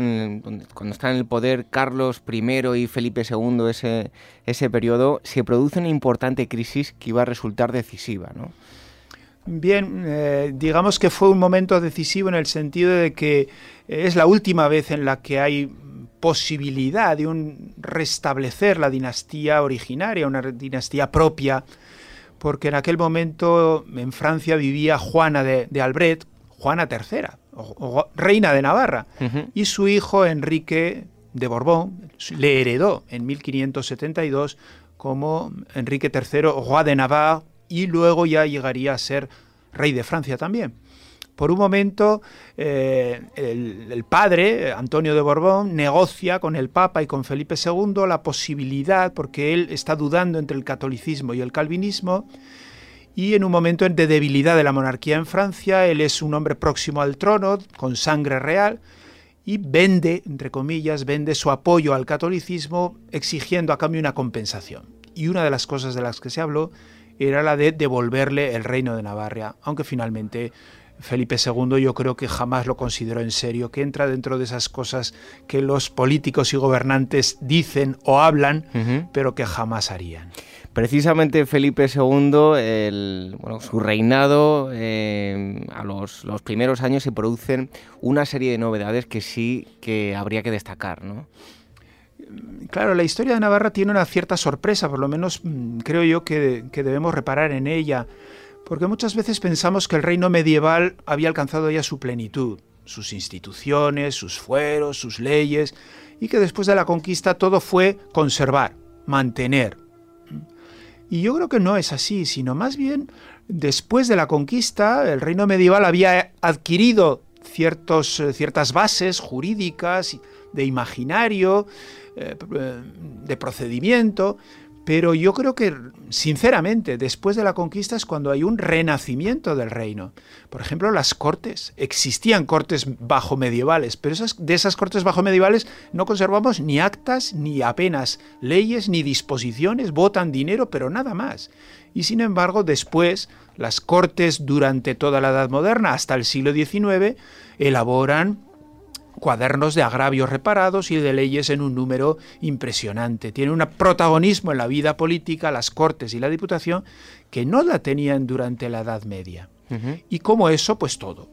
cuando están en el poder Carlos I y Felipe II, ese, ese periodo, se produce una importante crisis que iba a resultar decisiva, ¿no? Bien, eh, digamos que fue un momento decisivo en el sentido de que es la última vez en la que hay posibilidad de un restablecer la dinastía originaria, una dinastía propia, porque en aquel momento en Francia vivía Juana de, Albret, Juana III, reina de Navarra, y su hijo Enrique de Borbón le heredó en 1572 como Enrique III, roi de Navarre, y luego ya llegaría a ser rey de Francia también. Por un momento, eh, el, padre, Antonio de Borbón, negocia con el Papa y con Felipe II la posibilidad, porque él está dudando entre el catolicismo y el calvinismo, y en un momento de debilidad de la monarquía en Francia, él es un hombre próximo al trono, con sangre real, y vende, entre comillas, vende su apoyo al catolicismo exigiendo a cambio una compensación. Y una de las cosas de las que se habló era la de devolverle el reino de Navarra, aunque finalmente Felipe II yo creo que jamás lo consideró en serio, que entra dentro de esas cosas que los políticos y gobernantes dicen o hablan, pero que jamás harían. Precisamente Felipe II, su reinado, eh, a los, primeros años se producen una serie de novedades que sí que habría que destacar, ¿no? Claro, la historia de Navarra tiene una cierta sorpresa, por lo menos mm, creo yo que, que debemos reparar en ella. Porque muchas veces pensamos que el reino medieval había alcanzado ya su plenitud, sus instituciones, sus fueros, sus leyes, y que después de la conquista todo fue conservar, mantener. Y yo creo que no es así, sino más bien después de la conquista el reino medieval había adquirido eh, ciertas bases jurídicas, de imaginario, eh, de procedimiento, pero yo creo que, sinceramente, después de la conquista es cuando hay un renacimiento del reino. Por ejemplo, las cortes. Existían cortes bajo medievales, pero esas, de esas cortes bajo medievales no conservamos ni actas, ni apenas leyes, ni disposiciones. Votan dinero, pero nada más. Y sin embargo, después, las cortes durante toda la Edad Moderna, hasta el siglo XIX, elaboran cuadernos de agravios reparados y de leyes en un número impresionante. Tiene un protagonismo en la vida política, las Cortes y la Diputación, que no la tenían durante la Edad Media. Y como eso, pues todo.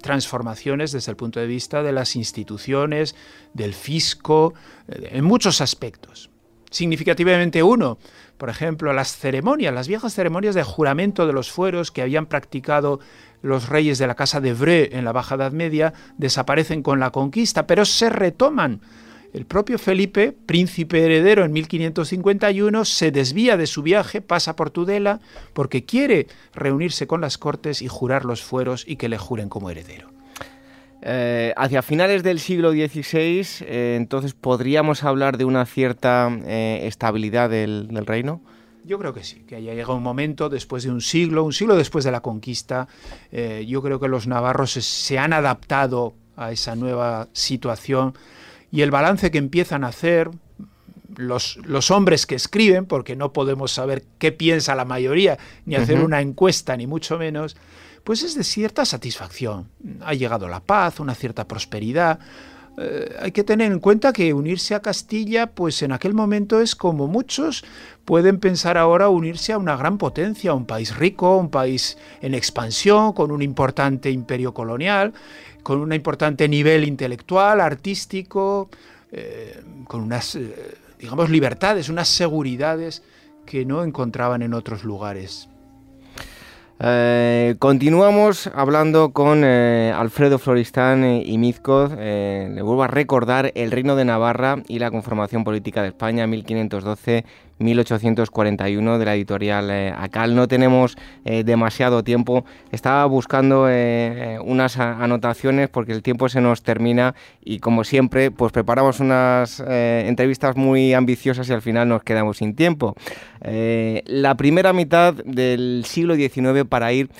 Transformaciones desde el punto de vista de las instituciones, del fisco, eh, en muchos aspectos. Significativamente uno, por ejemplo, las ceremonias, las viejas ceremonias de juramento de los fueros que habían practicado los reyes de la casa de Vreux en la Baja Edad Media desaparecen con la conquista, pero se retoman. El propio Felipe, príncipe heredero en 1551, se desvía de su viaje, pasa por Tudela, porque quiere reunirse con las cortes y jurar los fueros y que le juren como heredero. Eh, hacia finales del siglo XVI, eh, entonces, ¿podríamos hablar de una cierta eh, estabilidad del reino? Yo creo que sí, que haya llegado un momento después de un siglo, un siglo después de la conquista, yo creo que los navarros se, han adaptado a esa nueva situación y el balance que empiezan a hacer los, los, hombres que escriben, porque no podemos saber qué piensa la mayoría, ni hacer una encuesta, ni mucho menos, pues es de cierta satisfacción. Ha llegado la paz, una cierta prosperidad, eh, hay que tener en cuenta que unirse a Castilla, pues en aquel momento es como muchos pueden pensar ahora unirse a una gran potencia, a un país rico, un país en expansión, con un importante imperio colonial, con un importante nivel intelectual, artístico, eh, con unas, eh, digamos, libertades, unas seguridades que no encontraban en otros lugares. Eh, continuamos hablando con eh, Alfredo Floristán y Mizcoz. Eh, le vuelvo a recordar el Reino de Navarra y la conformación política de España 1512 1841 de la editorial eh, Acal. No tenemos eh, demasiado tiempo. Estaba buscando eh, unas anotaciones porque el tiempo se nos termina y como siempre pues preparamos unas entrevistas muy ambiciosas y al final nos quedamos sin tiempo. la primera mitad del siglo XIX para ir,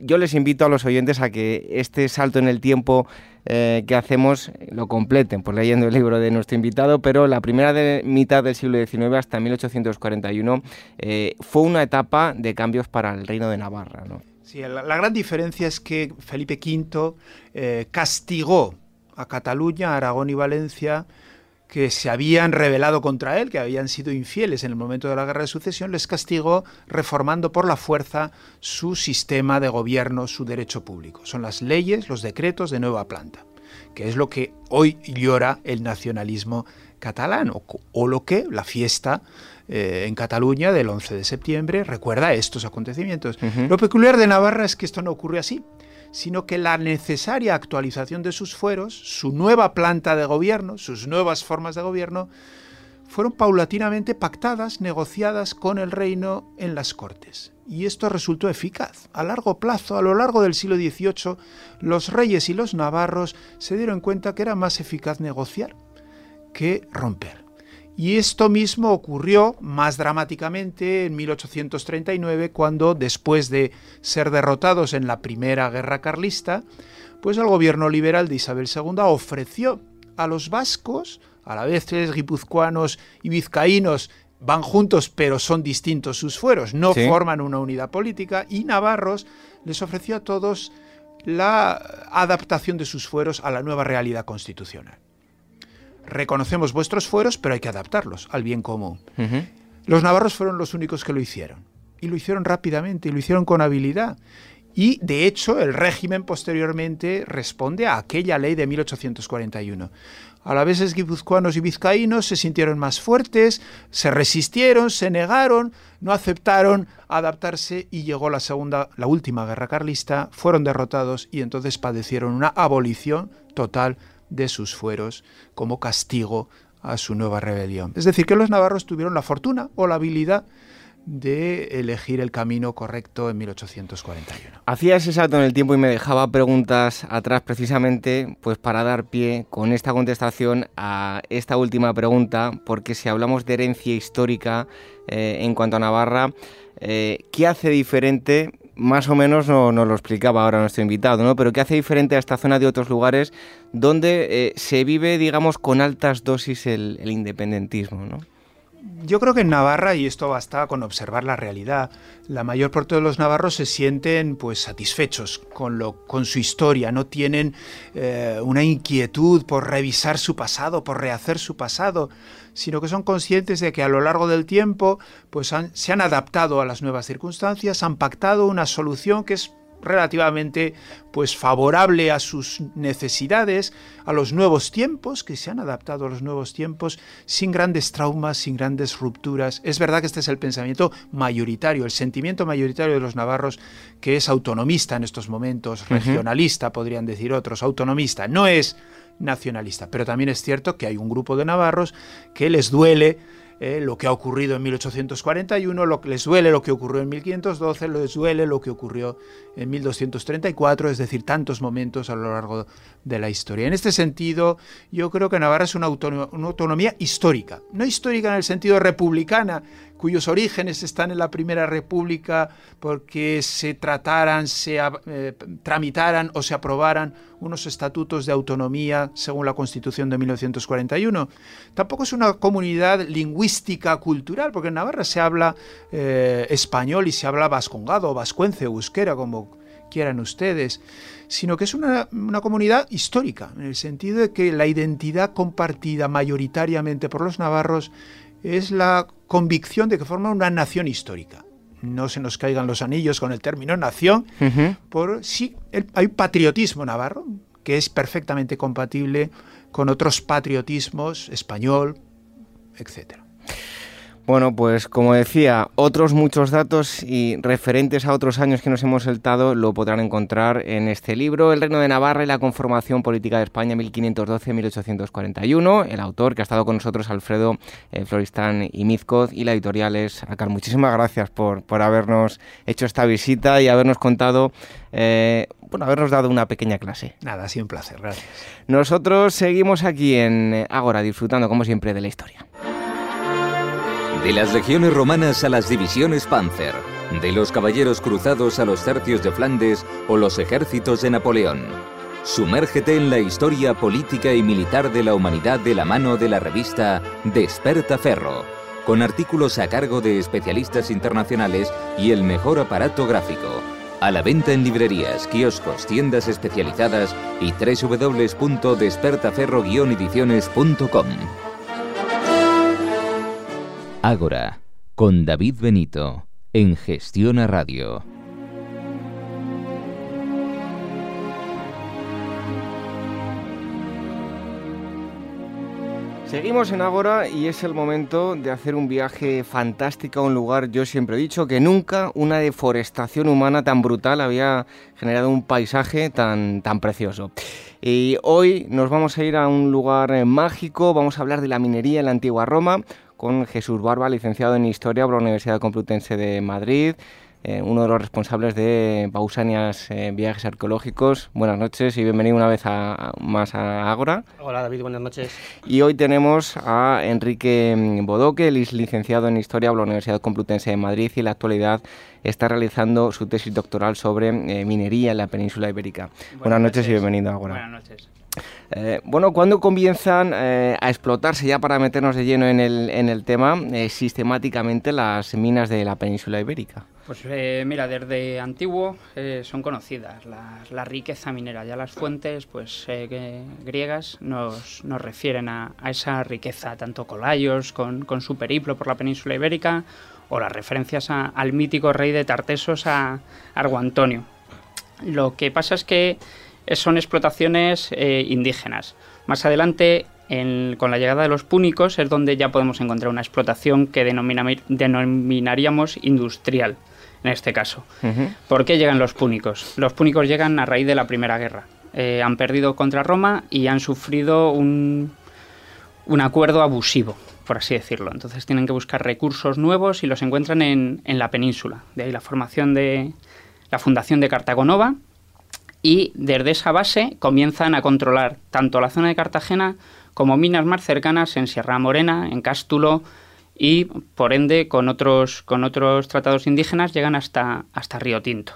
yo les invito a los oyentes a que este salto en el tiempo eh, que hacemos lo completen, pues leyendo el libro de nuestro invitado, pero la primera mitad del siglo XIX hasta 1841 eh, fue una etapa de cambios para el reino de Navarra. ¿no? Sí, la, gran diferencia es que Felipe V eh, castigó a Cataluña, Aragón y Valencia que se habían rebelado contra él, que habían sido infieles en el momento de la guerra de sucesión, les castigó reformando por la fuerza su sistema de gobierno, su derecho público. Son las leyes, los decretos de nueva planta, que es lo que hoy llora el nacionalismo catalán, o, lo que la fiesta eh, en Cataluña del 11 de septiembre recuerda estos acontecimientos. Lo peculiar de Navarra es que esto no ocurre así sino que la necesaria actualización de sus fueros, su nueva planta de gobierno, sus nuevas formas de gobierno, fueron paulatinamente pactadas, negociadas con el reino en las Cortes. Y esto resultó eficaz. A largo plazo, a lo largo del siglo XVIII, los reyes y los navarros se dieron cuenta que era más eficaz negociar que romper. Y esto mismo ocurrió más dramáticamente en 1839, cuando, después de ser derrotados en la Primera Guerra Carlista, pues el gobierno liberal de Isabel II ofreció a los vascos, a la vez guipuzcoanos y vizcaínos, van juntos pero son distintos sus fueros, no forman una unidad política, y navarros les ofreció a todos la adaptación de sus fueros a la nueva realidad constitucional reconocemos vuestros fueros, pero hay que adaptarlos al bien común. Los navarros fueron los únicos que lo hicieron. Y lo hicieron rápidamente, y lo hicieron con habilidad. Y, de hecho, el régimen posteriormente responde a aquella ley de 1841. A la vez guipuzcoanos y vizcaínos se sintieron más fuertes, se resistieron, se negaron, no aceptaron adaptarse y llegó la segunda, la última guerra carlista, fueron derrotados y entonces padecieron una abolición total de sus fueros como castigo a su nueva rebelión. Es decir, que los navarros tuvieron la fortuna o la habilidad de elegir el camino correcto en 1841. Hacía ese salto en el tiempo y me dejaba preguntas atrás precisamente pues para dar pie con esta contestación a esta última pregunta, porque si hablamos de herencia histórica eh, en cuanto a Navarra, eh, ¿qué hace diferente más o menos nos no lo explicaba ahora nuestro invitado, ¿no? Pero ¿qué hace diferente a esta zona de otros lugares donde eh, se vive, digamos, con altas dosis el, independentismo, ¿no? yo creo que en Navarra, y esto basta con observar la realidad, la mayor parte de los navarros se sienten pues satisfechos con, lo, con su historia, no tienen eh, una inquietud por revisar su pasado, por rehacer su pasado, sino que son conscientes de que a lo largo del tiempo pues se han adaptado a las nuevas circunstancias, han pactado una solución que es relativamente pues favorable a sus necesidades, a los nuevos tiempos, que se han adaptado a los nuevos tiempos sin grandes traumas, sin grandes rupturas. Es verdad que este es el pensamiento mayoritario, el sentimiento mayoritario de los navarros, que es autonomista en estos momentos, regionalista, podrían decir otros, autonomista, no es nacionalista, pero también es cierto que hay un grupo de navarros que les duele eh, lo que ha ocurrido en 1841, lo les duele lo que ocurrió en 1512, les duele lo que ocurrió en 1234, es decir, tantos momentos a lo largo de la historia. En este sentido, yo creo que Navarra es una, una autonomía histórica, no histórica en el sentido republicana, cuyos orígenes están en la Primera República porque se trataran, se eh, tramitaran o se aprobaran unos estatutos de autonomía según la Constitución de 1941. Tampoco es una comunidad lingüística cultural, porque en Navarra se habla eh, español y se habla vascongado, vascuence, euskera, como quieran ustedes, sino que es una, comunidad histórica, en el sentido de que la identidad compartida mayoritariamente por los navarros es la convicción de que forman una nación histórica. No se nos caigan los anillos con el término nación, por sí hay patriotismo navarro que es perfectamente compatible con otros patriotismos español, etcétera. Bueno, pues como decía, otros muchos datos y referentes a otros años que nos hemos saltado lo podrán encontrar en este libro, El Reino de Navarra y la conformación política de España 1512-1841. El autor que ha estado con nosotros, Alfredo eh, Floristán y Mizcoz, y la editorial es Acar. Muchísimas gracias por, por habernos hecho esta visita y habernos contado, eh, bueno, habernos dado una pequeña clase. Nada, ha sido un placer, gracias. Nosotros seguimos aquí en Ágora, disfrutando como siempre de la historia. De las legiones romanas a las divisiones Panzer, de los caballeros cruzados a los tercios de Flandes o los ejércitos de Napoleón. Sumérgete en la historia política y militar de la humanidad de la mano de la revista Desperta Ferro, con artículos a cargo de especialistas internacionales y el mejor aparato gráfico. A la venta en librerías, kioscos, tiendas especializadas y www.despertaferro-ediciones.com. Ágora, con David Benito, en Gestión a Radio. Seguimos en Ágora y es el momento de hacer un viaje fantástico a un lugar, yo siempre he dicho que nunca una deforestación humana tan brutal había generado un paisaje tan, tan precioso. Y hoy nos vamos a ir a un lugar mágico, vamos a hablar de la minería en la antigua Roma, con Jesús Barba, licenciado en Historia por la Universidad Complutense de Madrid, eh, uno de los responsables de Pausanias eh, Viajes Arqueológicos. Buenas noches y bienvenido una vez más a Ágora. Hola David, buenas noches. Y hoy tenemos a Enrique Bodoque, licenciado en Historia por la Universidad Complutense de Madrid y en la actualidad está realizando su tesis doctoral sobre eh, minería en la península ibérica. Buenas, noches, y bienvenido a Ágora. Buenas noches. Eh, bueno, ¿cuándo comienzan eh, a explotarse, ya para meternos de lleno en el, en el tema, eh, sistemáticamente las minas de la península ibérica? Pues mira, desde antiguo son conocidas la, riqueza minera. Ya las fuentes pues, griegas nos, nos refieren a, esa riqueza, tanto Colayos con, con, su periplo por la península ibérica o las referencias al mítico rey de Tartesos, a Argo Antonio. Lo que pasa es que son explotaciones eh, indígenas. Más adelante, con la llegada de los púnicos, es donde ya podemos encontrar una explotación que denominaríamos industrial, en este caso. ¿Por qué llegan los púnicos? Los púnicos llegan a raíz de la Primera Guerra. Eh, han perdido contra Roma y han sufrido un, un acuerdo abusivo, por así decirlo. Entonces tienen que buscar recursos nuevos y los encuentran en, en la península. De ahí la formación de la fundación de Cartagonova, y desde esa base comienzan a controlar tanto la zona de Cartagena como minas más cercanas en Sierra Morena, en Cástulo y por ende con otros, con otros tratados indígenas llegan hasta, hasta Río Tinto.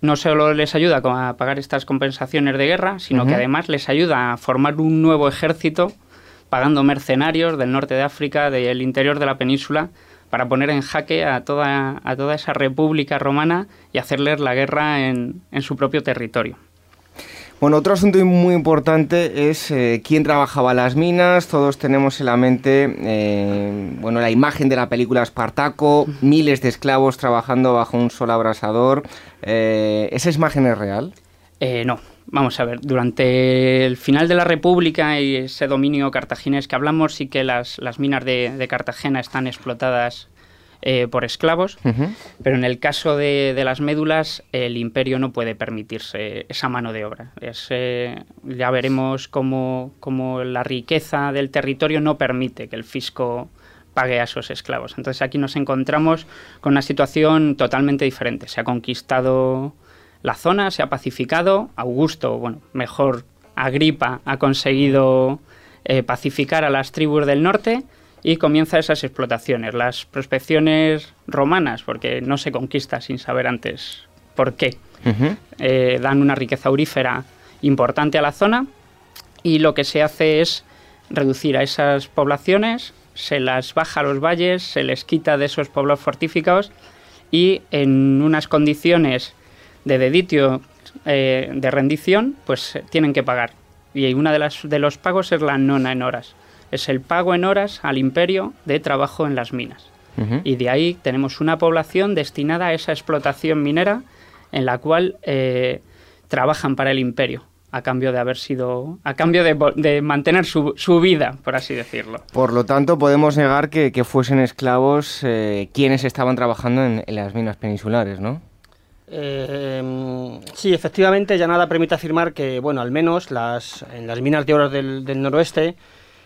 No solo les ayuda a pagar estas compensaciones de guerra, sino que además les ayuda a formar un nuevo ejército pagando mercenarios del norte de África, del interior de la península, para poner en jaque a toda, a toda esa república romana y hacerles la guerra en, su propio territorio. Bueno, otro asunto muy importante es eh, quién trabajaba las minas. Todos tenemos en la mente eh, bueno, la imagen de la película Espartaco, miles de esclavos trabajando bajo un sol abrasador. Eh, ¿Esa imagen es real? no, Vamos a ver, durante el final de la República y ese dominio cartaginés que hablamos, sí que las, minas de, Cartagena están explotadas eh, por esclavos, pero en el caso de, las médulas, el imperio no puede permitirse esa mano de obra. Eh, ya veremos cómo, la riqueza del territorio no permite que el fisco pague a esos esclavos. Entonces aquí nos encontramos con una situación totalmente diferente. Se ha conquistado la zona se ha pacificado, Augusto, bueno, mejor Agripa ha conseguido eh, pacificar a las tribus del norte y comienza esas explotaciones. Las prospecciones romanas, porque no se conquista sin saber antes por qué, eh, dan una riqueza aurífera importante a la zona y lo que se hace es reducir a esas poblaciones, se las baja a los valles, se les quita de esos pueblos fortificados y en unas condiciones de deditio eh, de rendición, pues tienen que pagar. Y una de, las, de los pagos es la nona en horas. Es el pago en horas al imperio de trabajo en las minas. Y de ahí tenemos una población destinada a esa explotación minera en la cual eh, trabajan para el imperio a cambio de haber sido, a cambio de, mantener su, su, vida, por así decirlo. Por lo tanto, podemos negar que, fuesen esclavos eh, quienes estaban trabajando en, las minas peninsulares, ¿no? Eh, sí, efectivamente, ya nada permite afirmar que, bueno, al menos las, en las minas de oro del, del noroeste,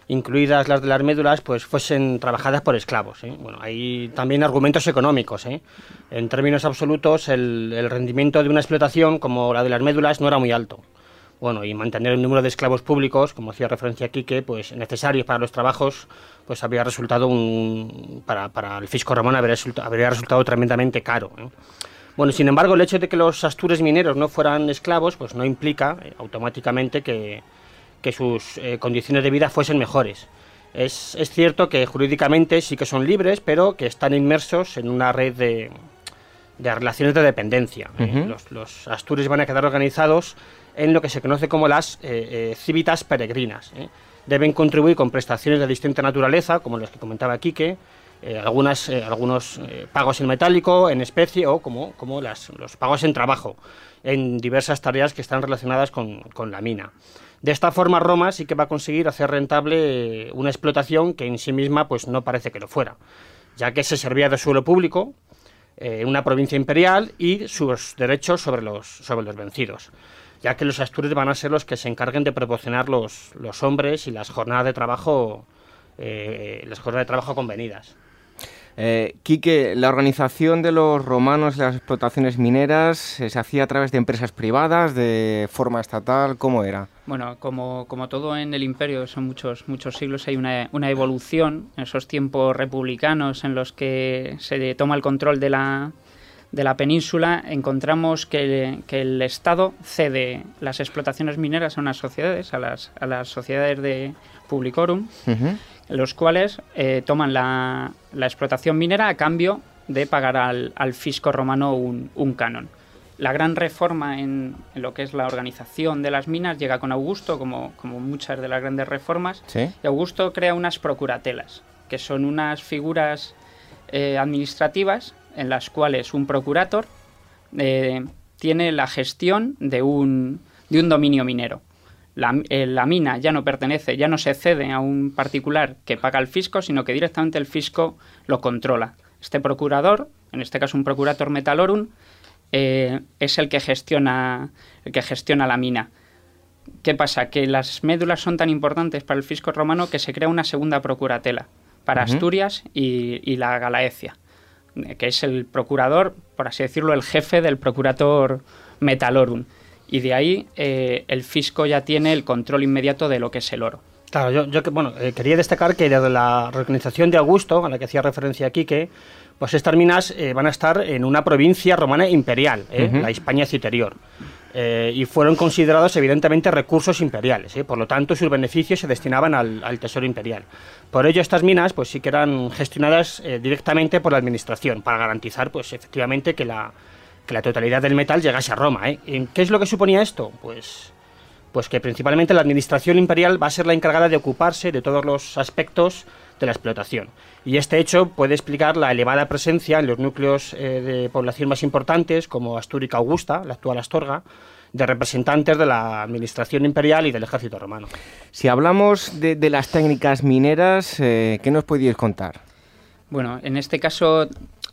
incluidas las de las médulas, pues fuesen trabajadas por esclavos. ¿eh? Bueno, hay también argumentos económicos. ¿eh? En términos absolutos, el, el, rendimiento de una explotación como la de las médulas no era muy alto. Bueno, y mantener el número de esclavos públicos, como hacía referencia Quique, pues necesarios para los trabajos, pues habría resultado un, para, para el fisco romano habría resultado, habría resultado tremendamente caro. ¿eh? Bueno, sin embargo, el hecho de que los astures mineros no fueran esclavos, pues no implica eh, automáticamente que, que sus eh, condiciones de vida fuesen mejores. Es, es, cierto que jurídicamente sí que son libres, pero que están inmersos en una red de, de relaciones de dependencia. los, los, astures van a quedar organizados en lo que se conoce como las eh, civitas peregrinas. Deben contribuir con prestaciones de distinta naturaleza, como las que comentaba Quique, eh, algunas, eh, algunos eh, pagos en metálico, en especie o como, como los pagos en trabajo, en diversas tareas que están relacionadas con, con, la mina. De esta forma Roma sí que va a conseguir hacer rentable una explotación que en sí misma pues no parece que lo fuera, ya que se servía de suelo público, una provincia imperial y sus derechos sobre los, sobre los vencidos ya que los astures van a ser los que se encarguen de proporcionar los, los hombres y las jornadas de trabajo las jornadas de trabajo convenidas. Eh, Quique, la organización de los romanos y las explotaciones mineras eh, se hacía a través de empresas privadas, de forma estatal, ¿cómo era? Bueno, como, como todo en el imperio, son muchos, muchos siglos, hay una, una, evolución en esos tiempos republicanos en los que se toma el control de la, de la península, encontramos que, que el Estado cede las explotaciones mineras a unas sociedades, a las, a las sociedades de Publicorum, los cuales eh, toman la, explotación minera a cambio de pagar al, fisco romano un, canon. La gran reforma en, lo que es la organización de las minas llega con Augusto, como, como muchas de las grandes reformas, y Augusto crea unas procuratelas, que son unas figuras eh, administrativas en las cuales un procurator eh, tiene la gestión de un, de un dominio minero. Eh, la, mina ya no pertenece, ya no se cede a un particular que paga el fisco, sino que directamente el fisco lo controla. Este procurador, en este caso un procurator metalorum, eh, es el que gestiona el que gestiona la mina. ¿Qué pasa? Que las médulas son tan importantes para el fisco romano que se crea una segunda procuratela para Asturias y, la Galaecia, que es el procurador, por así decirlo, el jefe del procurator metalorum y de ahí eh, el fisco ya tiene el control inmediato de lo que es el oro. Claro, yo, yo bueno, eh, quería destacar que desde la reorganización de Augusto, a la que hacía referencia aquí, que pues estas minas eh, van a estar en una provincia romana imperial, la Hispania Citerior. y fueron considerados evidentemente recursos imperiales, por lo tanto sus beneficios se destinaban al, al, tesoro imperial. Por ello estas minas pues sí que eran gestionadas directamente por la administración para garantizar pues efectivamente que la, que la totalidad del metal llegase a Roma. ¿eh? ¿Qué es lo que suponía esto? Pues, pues que principalmente la administración imperial va a ser la encargada de ocuparse de todos los aspectos de la explotación. Y este hecho puede explicar la elevada presencia en los núcleos eh, de población más importantes, como Astúrica Augusta, la actual Astorga, de representantes de la administración imperial y del ejército romano. Si hablamos de, las técnicas mineras, eh, ¿qué nos podéis contar? Bueno, en este caso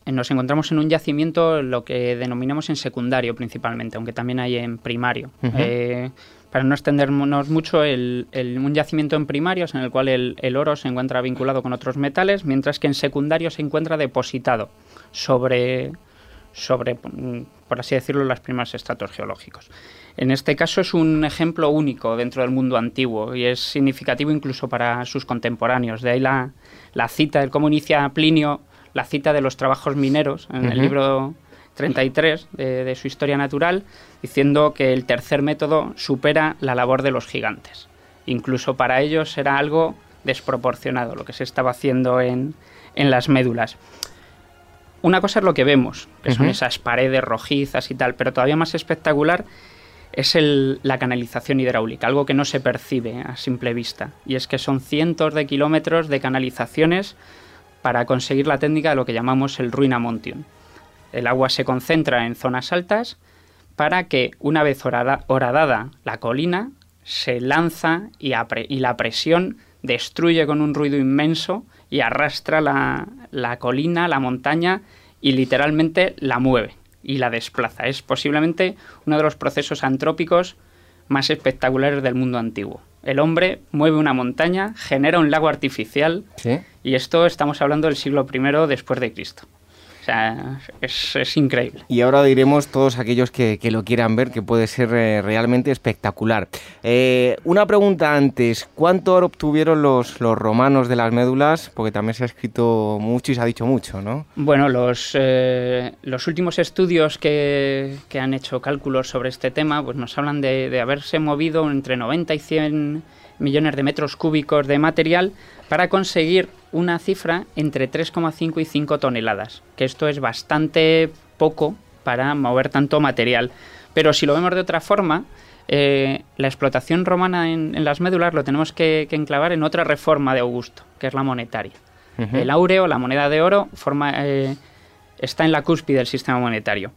nos encontramos en un yacimiento lo que denominamos en secundario principalmente, aunque también hay en primario. Eh, para no extendernos mucho, el, un yacimiento en primarios en el cual el, oro se encuentra vinculado con otros metales, mientras que en secundario se encuentra depositado sobre, sobre, por así decirlo, los primeros estratos geológicos. En este caso es un ejemplo único dentro del mundo antiguo y es significativo incluso para sus contemporáneos. De ahí la, cita, del cómo inicia Plinio la cita de los trabajos mineros en el libro 33 de, su historia natural, diciendo que el tercer método supera la labor de los gigantes. Incluso para ellos era algo desproporcionado lo que se estaba haciendo en, las médulas. Una cosa es lo que vemos, que son esas paredes rojizas y tal, pero todavía más espectacular es la canalización hidráulica, algo que no se percibe a simple vista. Y es que son cientos de kilómetros de canalizaciones para conseguir la técnica de lo que llamamos el ruina montium. El agua se concentra en zonas altas para que una vez horadada la colina se lanza y, la presión destruye con un ruido inmenso y arrastra la, la colina, la montaña y literalmente la mueve y la desplaza. Es posiblemente uno de los procesos antrópicos más espectaculares del mundo antiguo. El hombre mueve una montaña, genera un lago artificial y esto estamos hablando del siglo I después de Cristo. O sea, es, increíble. Y ahora diremos todos aquellos que, lo quieran ver, que puede ser eh, realmente espectacular. Eh, una pregunta antes, ¿cuánto oro obtuvieron los, los romanos de las médulas? Porque también se ha escrito mucho y se ha dicho mucho, ¿no? Bueno, los, eh, los últimos estudios que, han hecho cálculos sobre este tema, pues nos hablan de, de haberse movido entre 90 y 100 millones de metros cúbicos de material para conseguir una cifra entre 3,5 y 5 toneladas, que esto es bastante poco para mover tanto material. Pero si lo vemos de otra forma, eh, la explotación romana en, las médulas lo tenemos que, enclavar en otra reforma de Augusto, que es la monetaria. El áureo, la moneda de oro, forma, eh, está en la cúspide del sistema monetario.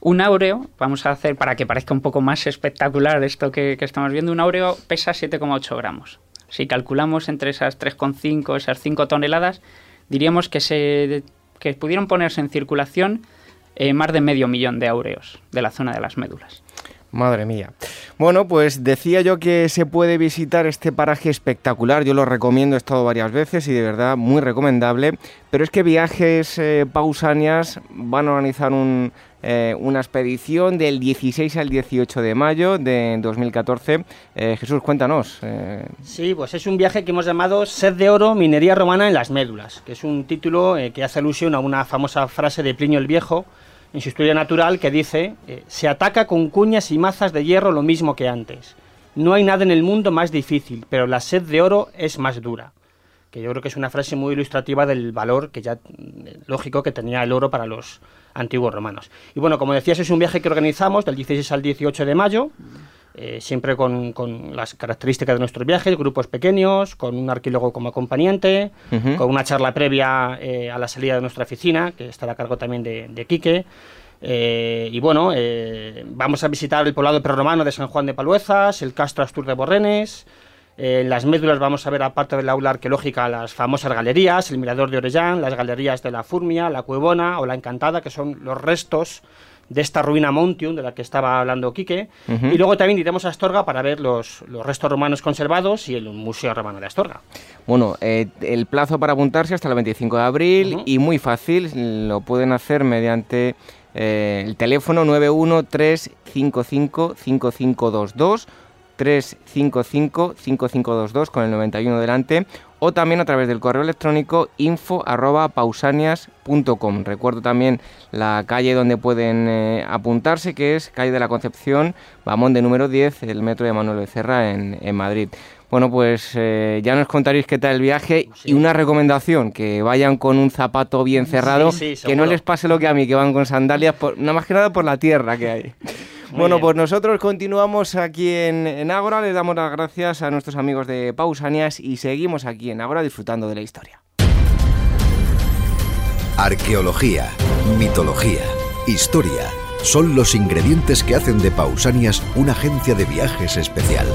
Un áureo, vamos a hacer para que parezca un poco más espectacular esto que, que estamos viendo, un áureo pesa 7,8 gramos. Si calculamos entre esas 3,5, esas 5 toneladas, diríamos que, se, que pudieron ponerse en circulación eh, más de medio millón de áureos de la zona de las médulas. Madre mía. Bueno, pues decía yo que se puede visitar este paraje espectacular. Yo lo recomiendo, he estado varias veces y de verdad muy recomendable. Pero es que Viajes eh, Pausanias van a organizar eh, una expedición del 16 al 18 de mayo de 2014. Eh, Jesús, cuéntanos. Eh. Sí, pues es un viaje que hemos llamado Sed de Oro, Minería Romana en las Médulas, que es un título que hace alusión a una famosa frase de Plinio el Viejo en su historia natural que dice, se ataca con cuñas y mazas de hierro lo mismo que antes. No hay nada en el mundo más difícil, pero la sed de oro es más dura que yo creo que es una frase muy ilustrativa del valor que ya lógico que tenía el oro para los antiguos romanos. Y bueno, como decías, es un viaje que organizamos del 16 al 18 de mayo, eh, siempre con, las características de nuestros viajes, grupos pequeños, con un arqueólogo como acompañante, con una charla previa eh, a la salida de nuestra oficina, que estará a cargo también de, de Quique. Eh, y bueno, vamos a visitar el poblado prerromano de San Juan de Paluezas, el Castro Astur de Borrenes, en las médulas vamos a ver, aparte del aula arqueológica, las famosas galerías, el Mirador de Orellán, las galerías de la Furmia, la Cuevona o la Encantada, que son los restos de esta ruina Montium de la que estaba hablando Quique. Y luego también iremos a Astorga para ver los, restos romanos conservados y el Museo Romano de Astorga. Bueno, eh, el plazo para apuntarse hasta el 25 de abril y muy fácil, lo pueden hacer mediante eh, el teléfono 913555522 355-5522 con el 91 delante o también a través del correo electrónico info arroba pausanias.com. Recuerdo también la calle donde pueden eh, apuntarse, que es calle de la Concepción, Bamón de número 10, el metro de Manuel Becerra en, en Madrid. Bueno, pues eh, ya nos contaréis qué tal el viaje y una recomendación, que vayan con un zapato bien cerrado, que no les pase lo que a mí, que van con sandalias, por, nada más que nada por la tierra que hay *laughs* bueno, pues nosotros continuamos aquí en, en Ágora, le damos las gracias a nuestros amigos de Pausanias y seguimos aquí en Ágora disfrutando de la historia. Arqueología, mitología, historia son los ingredientes que hacen de Pausanias una agencia de viajes especial.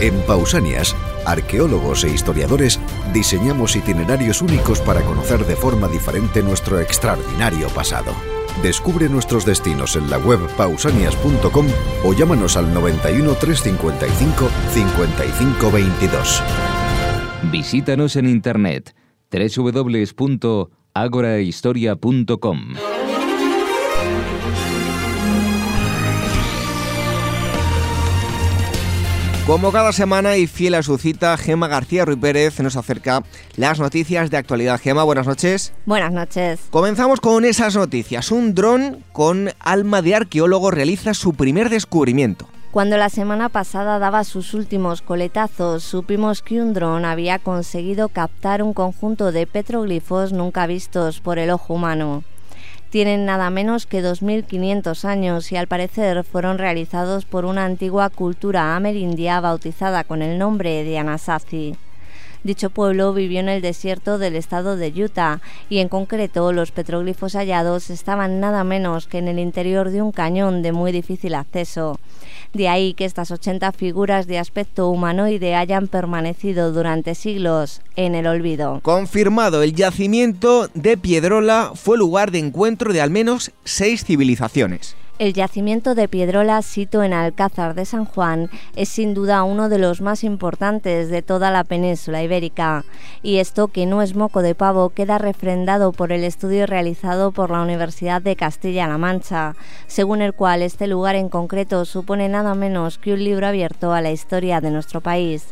En Pausanias, arqueólogos e historiadores diseñamos itinerarios únicos para conocer de forma diferente nuestro extraordinario pasado. Descubre nuestros destinos en la web pausanias.com o llámanos al 91 355 5522. Visítanos en internet www.agorahistoria.com. Como cada semana y fiel a su cita, Gema García Ruiz Pérez nos acerca las noticias de actualidad. Gema, buenas noches. Buenas noches. Comenzamos con esas noticias. Un dron con alma de arqueólogo realiza su primer descubrimiento. Cuando la semana pasada daba sus últimos coletazos, supimos que un dron había conseguido captar un conjunto de petroglifos nunca vistos por el ojo humano tienen nada menos que 2.500 años y al parecer fueron realizados por una antigua cultura amerindia bautizada con el nombre de Anasazi. Dicho pueblo vivió en el desierto del estado de Utah y en concreto los petroglifos hallados estaban nada menos que en el interior de un cañón de muy difícil acceso. De ahí que estas 80 figuras de aspecto humanoide hayan permanecido durante siglos en el olvido. Confirmado, el yacimiento de Piedrola fue lugar de encuentro de al menos seis civilizaciones. El yacimiento de Piedrola, sito en Alcázar de San Juan, es sin duda uno de los más importantes de toda la península ibérica. Y esto, que no es moco de pavo, queda refrendado por el estudio realizado por la Universidad de Castilla-La Mancha, según el cual este lugar en concreto supone nada menos que un libro abierto a la historia de nuestro país.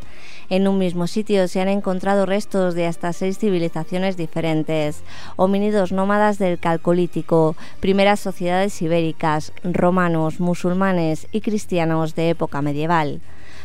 En un mismo sitio se han encontrado restos de hasta seis civilizaciones diferentes, homínidos nómadas del Calcolítico, primeras sociedades ibéricas, romanos, musulmanes y cristianos de época medieval.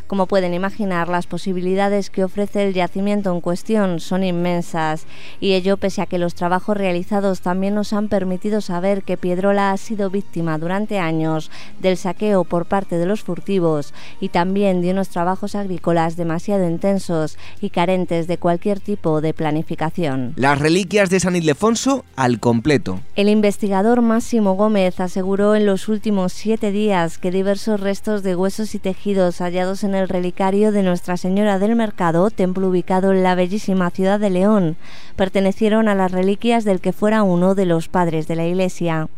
Como pueden imaginar, las posibilidades que ofrece el yacimiento en cuestión son inmensas, y ello pese a que los trabajos realizados también nos han permitido saber que Piedrola ha sido víctima durante años del saqueo por parte de los furtivos y también de unos trabajos agrícolas demasiado intensos y carentes de cualquier tipo de planificación. Las reliquias de San Ildefonso al completo. El investigador Máximo Gómez aseguró en los últimos siete días que diversos restos de huesos y tejidos hallados en el relicario de Nuestra Señora del Mercado, templo ubicado en la bellísima ciudad de León. Pertenecieron a las reliquias del que fuera uno de los padres de la Iglesia.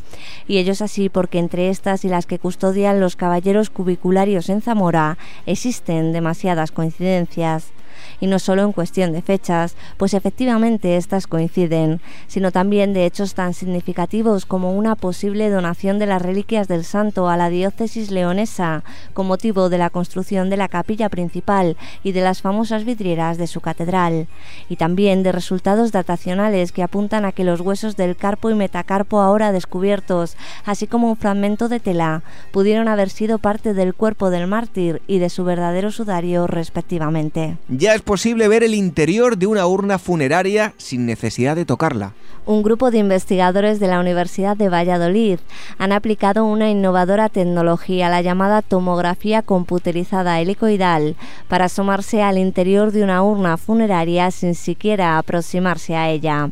Y ellos así porque entre estas y las que custodian los caballeros cubicularios en Zamora existen demasiadas coincidencias y no solo en cuestión de fechas, pues efectivamente estas coinciden, sino también de hechos tan significativos como una posible donación de las reliquias del santo a la diócesis leonesa, con motivo de la construcción de la capilla principal y de las famosas vidrieras de su catedral, y también de resultados datacionales que apuntan a que los huesos del carpo y metacarpo ahora descubiertos, así como un fragmento de tela, pudieron haber sido parte del cuerpo del mártir y de su verdadero sudario respectivamente. Es posible ver el interior de una urna funeraria sin necesidad de tocarla. Un grupo de investigadores de la Universidad de Valladolid han aplicado una innovadora tecnología, la llamada tomografía computerizada helicoidal, para asomarse al interior de una urna funeraria sin siquiera aproximarse a ella.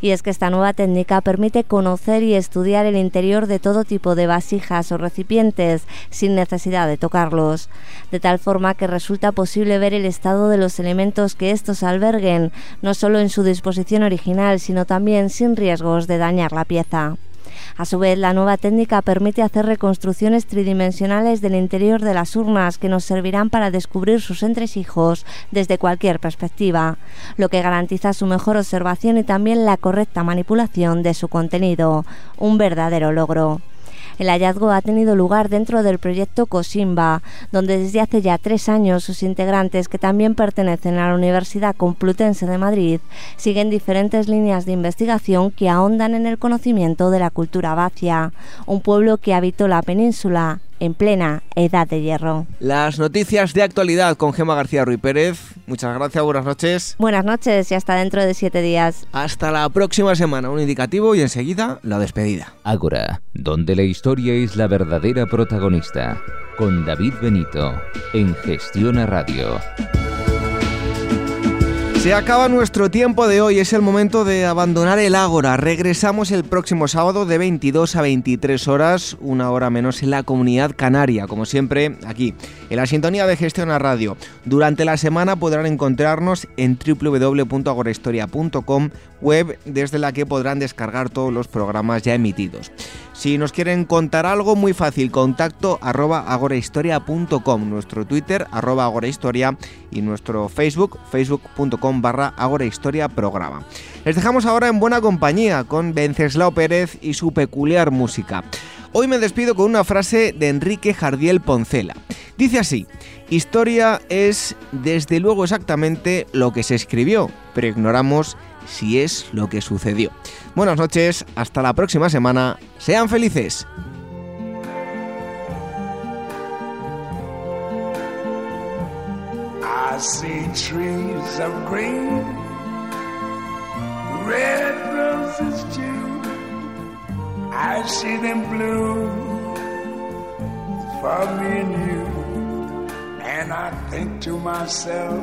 Y es que esta nueva técnica permite conocer y estudiar el interior de todo tipo de vasijas o recipientes sin necesidad de tocarlos, de tal forma que resulta posible ver el estado de los elementos que estos alberguen, no solo en su disposición original, sino también sin riesgos de dañar la pieza. A su vez, la nueva técnica permite hacer reconstrucciones tridimensionales del interior de las urnas que nos servirán para descubrir sus entresijos desde cualquier perspectiva, lo que garantiza su mejor observación y también la correcta manipulación de su contenido, un verdadero logro. El hallazgo ha tenido lugar dentro del proyecto COSIMBA, donde desde hace ya tres años sus integrantes, que también pertenecen a la Universidad Complutense de Madrid, siguen diferentes líneas de investigación que ahondan en el conocimiento de la cultura vacia, un pueblo que habitó la península en plena edad de hierro. Las noticias de actualidad con Gema García Ruiz Pérez. Muchas gracias, buenas noches. Buenas noches y hasta dentro de siete días. Hasta la próxima semana, un indicativo y enseguida la despedida. Ágora, donde la historia es la verdadera protagonista. Con David Benito, en Gestión a Radio. Se acaba nuestro tiempo de hoy, es el momento de abandonar el Ágora. Regresamos el próximo sábado de 22 a 23 horas, una hora menos en la comunidad canaria, como siempre aquí, en la sintonía de Gestión a Radio. Durante la semana podrán encontrarnos en www.agorahistoria.com, web desde la que podrán descargar todos los programas ya emitidos. Si nos quieren contar algo, muy fácil, contacto arroba agorahistoria.com, nuestro Twitter arroba agorahistoria y nuestro Facebook, facebook.com barra agorahistoria programa. Les dejamos ahora en buena compañía con Venceslao Pérez y su peculiar música. Hoy me despido con una frase de Enrique Jardiel Poncela. Dice así, historia es desde luego exactamente lo que se escribió, pero ignoramos si es lo que sucedió. Buenas noches, hasta la próxima semana, sean felices. I see trees of green, red roses too. I see them bloom for me and you. And I think to myself,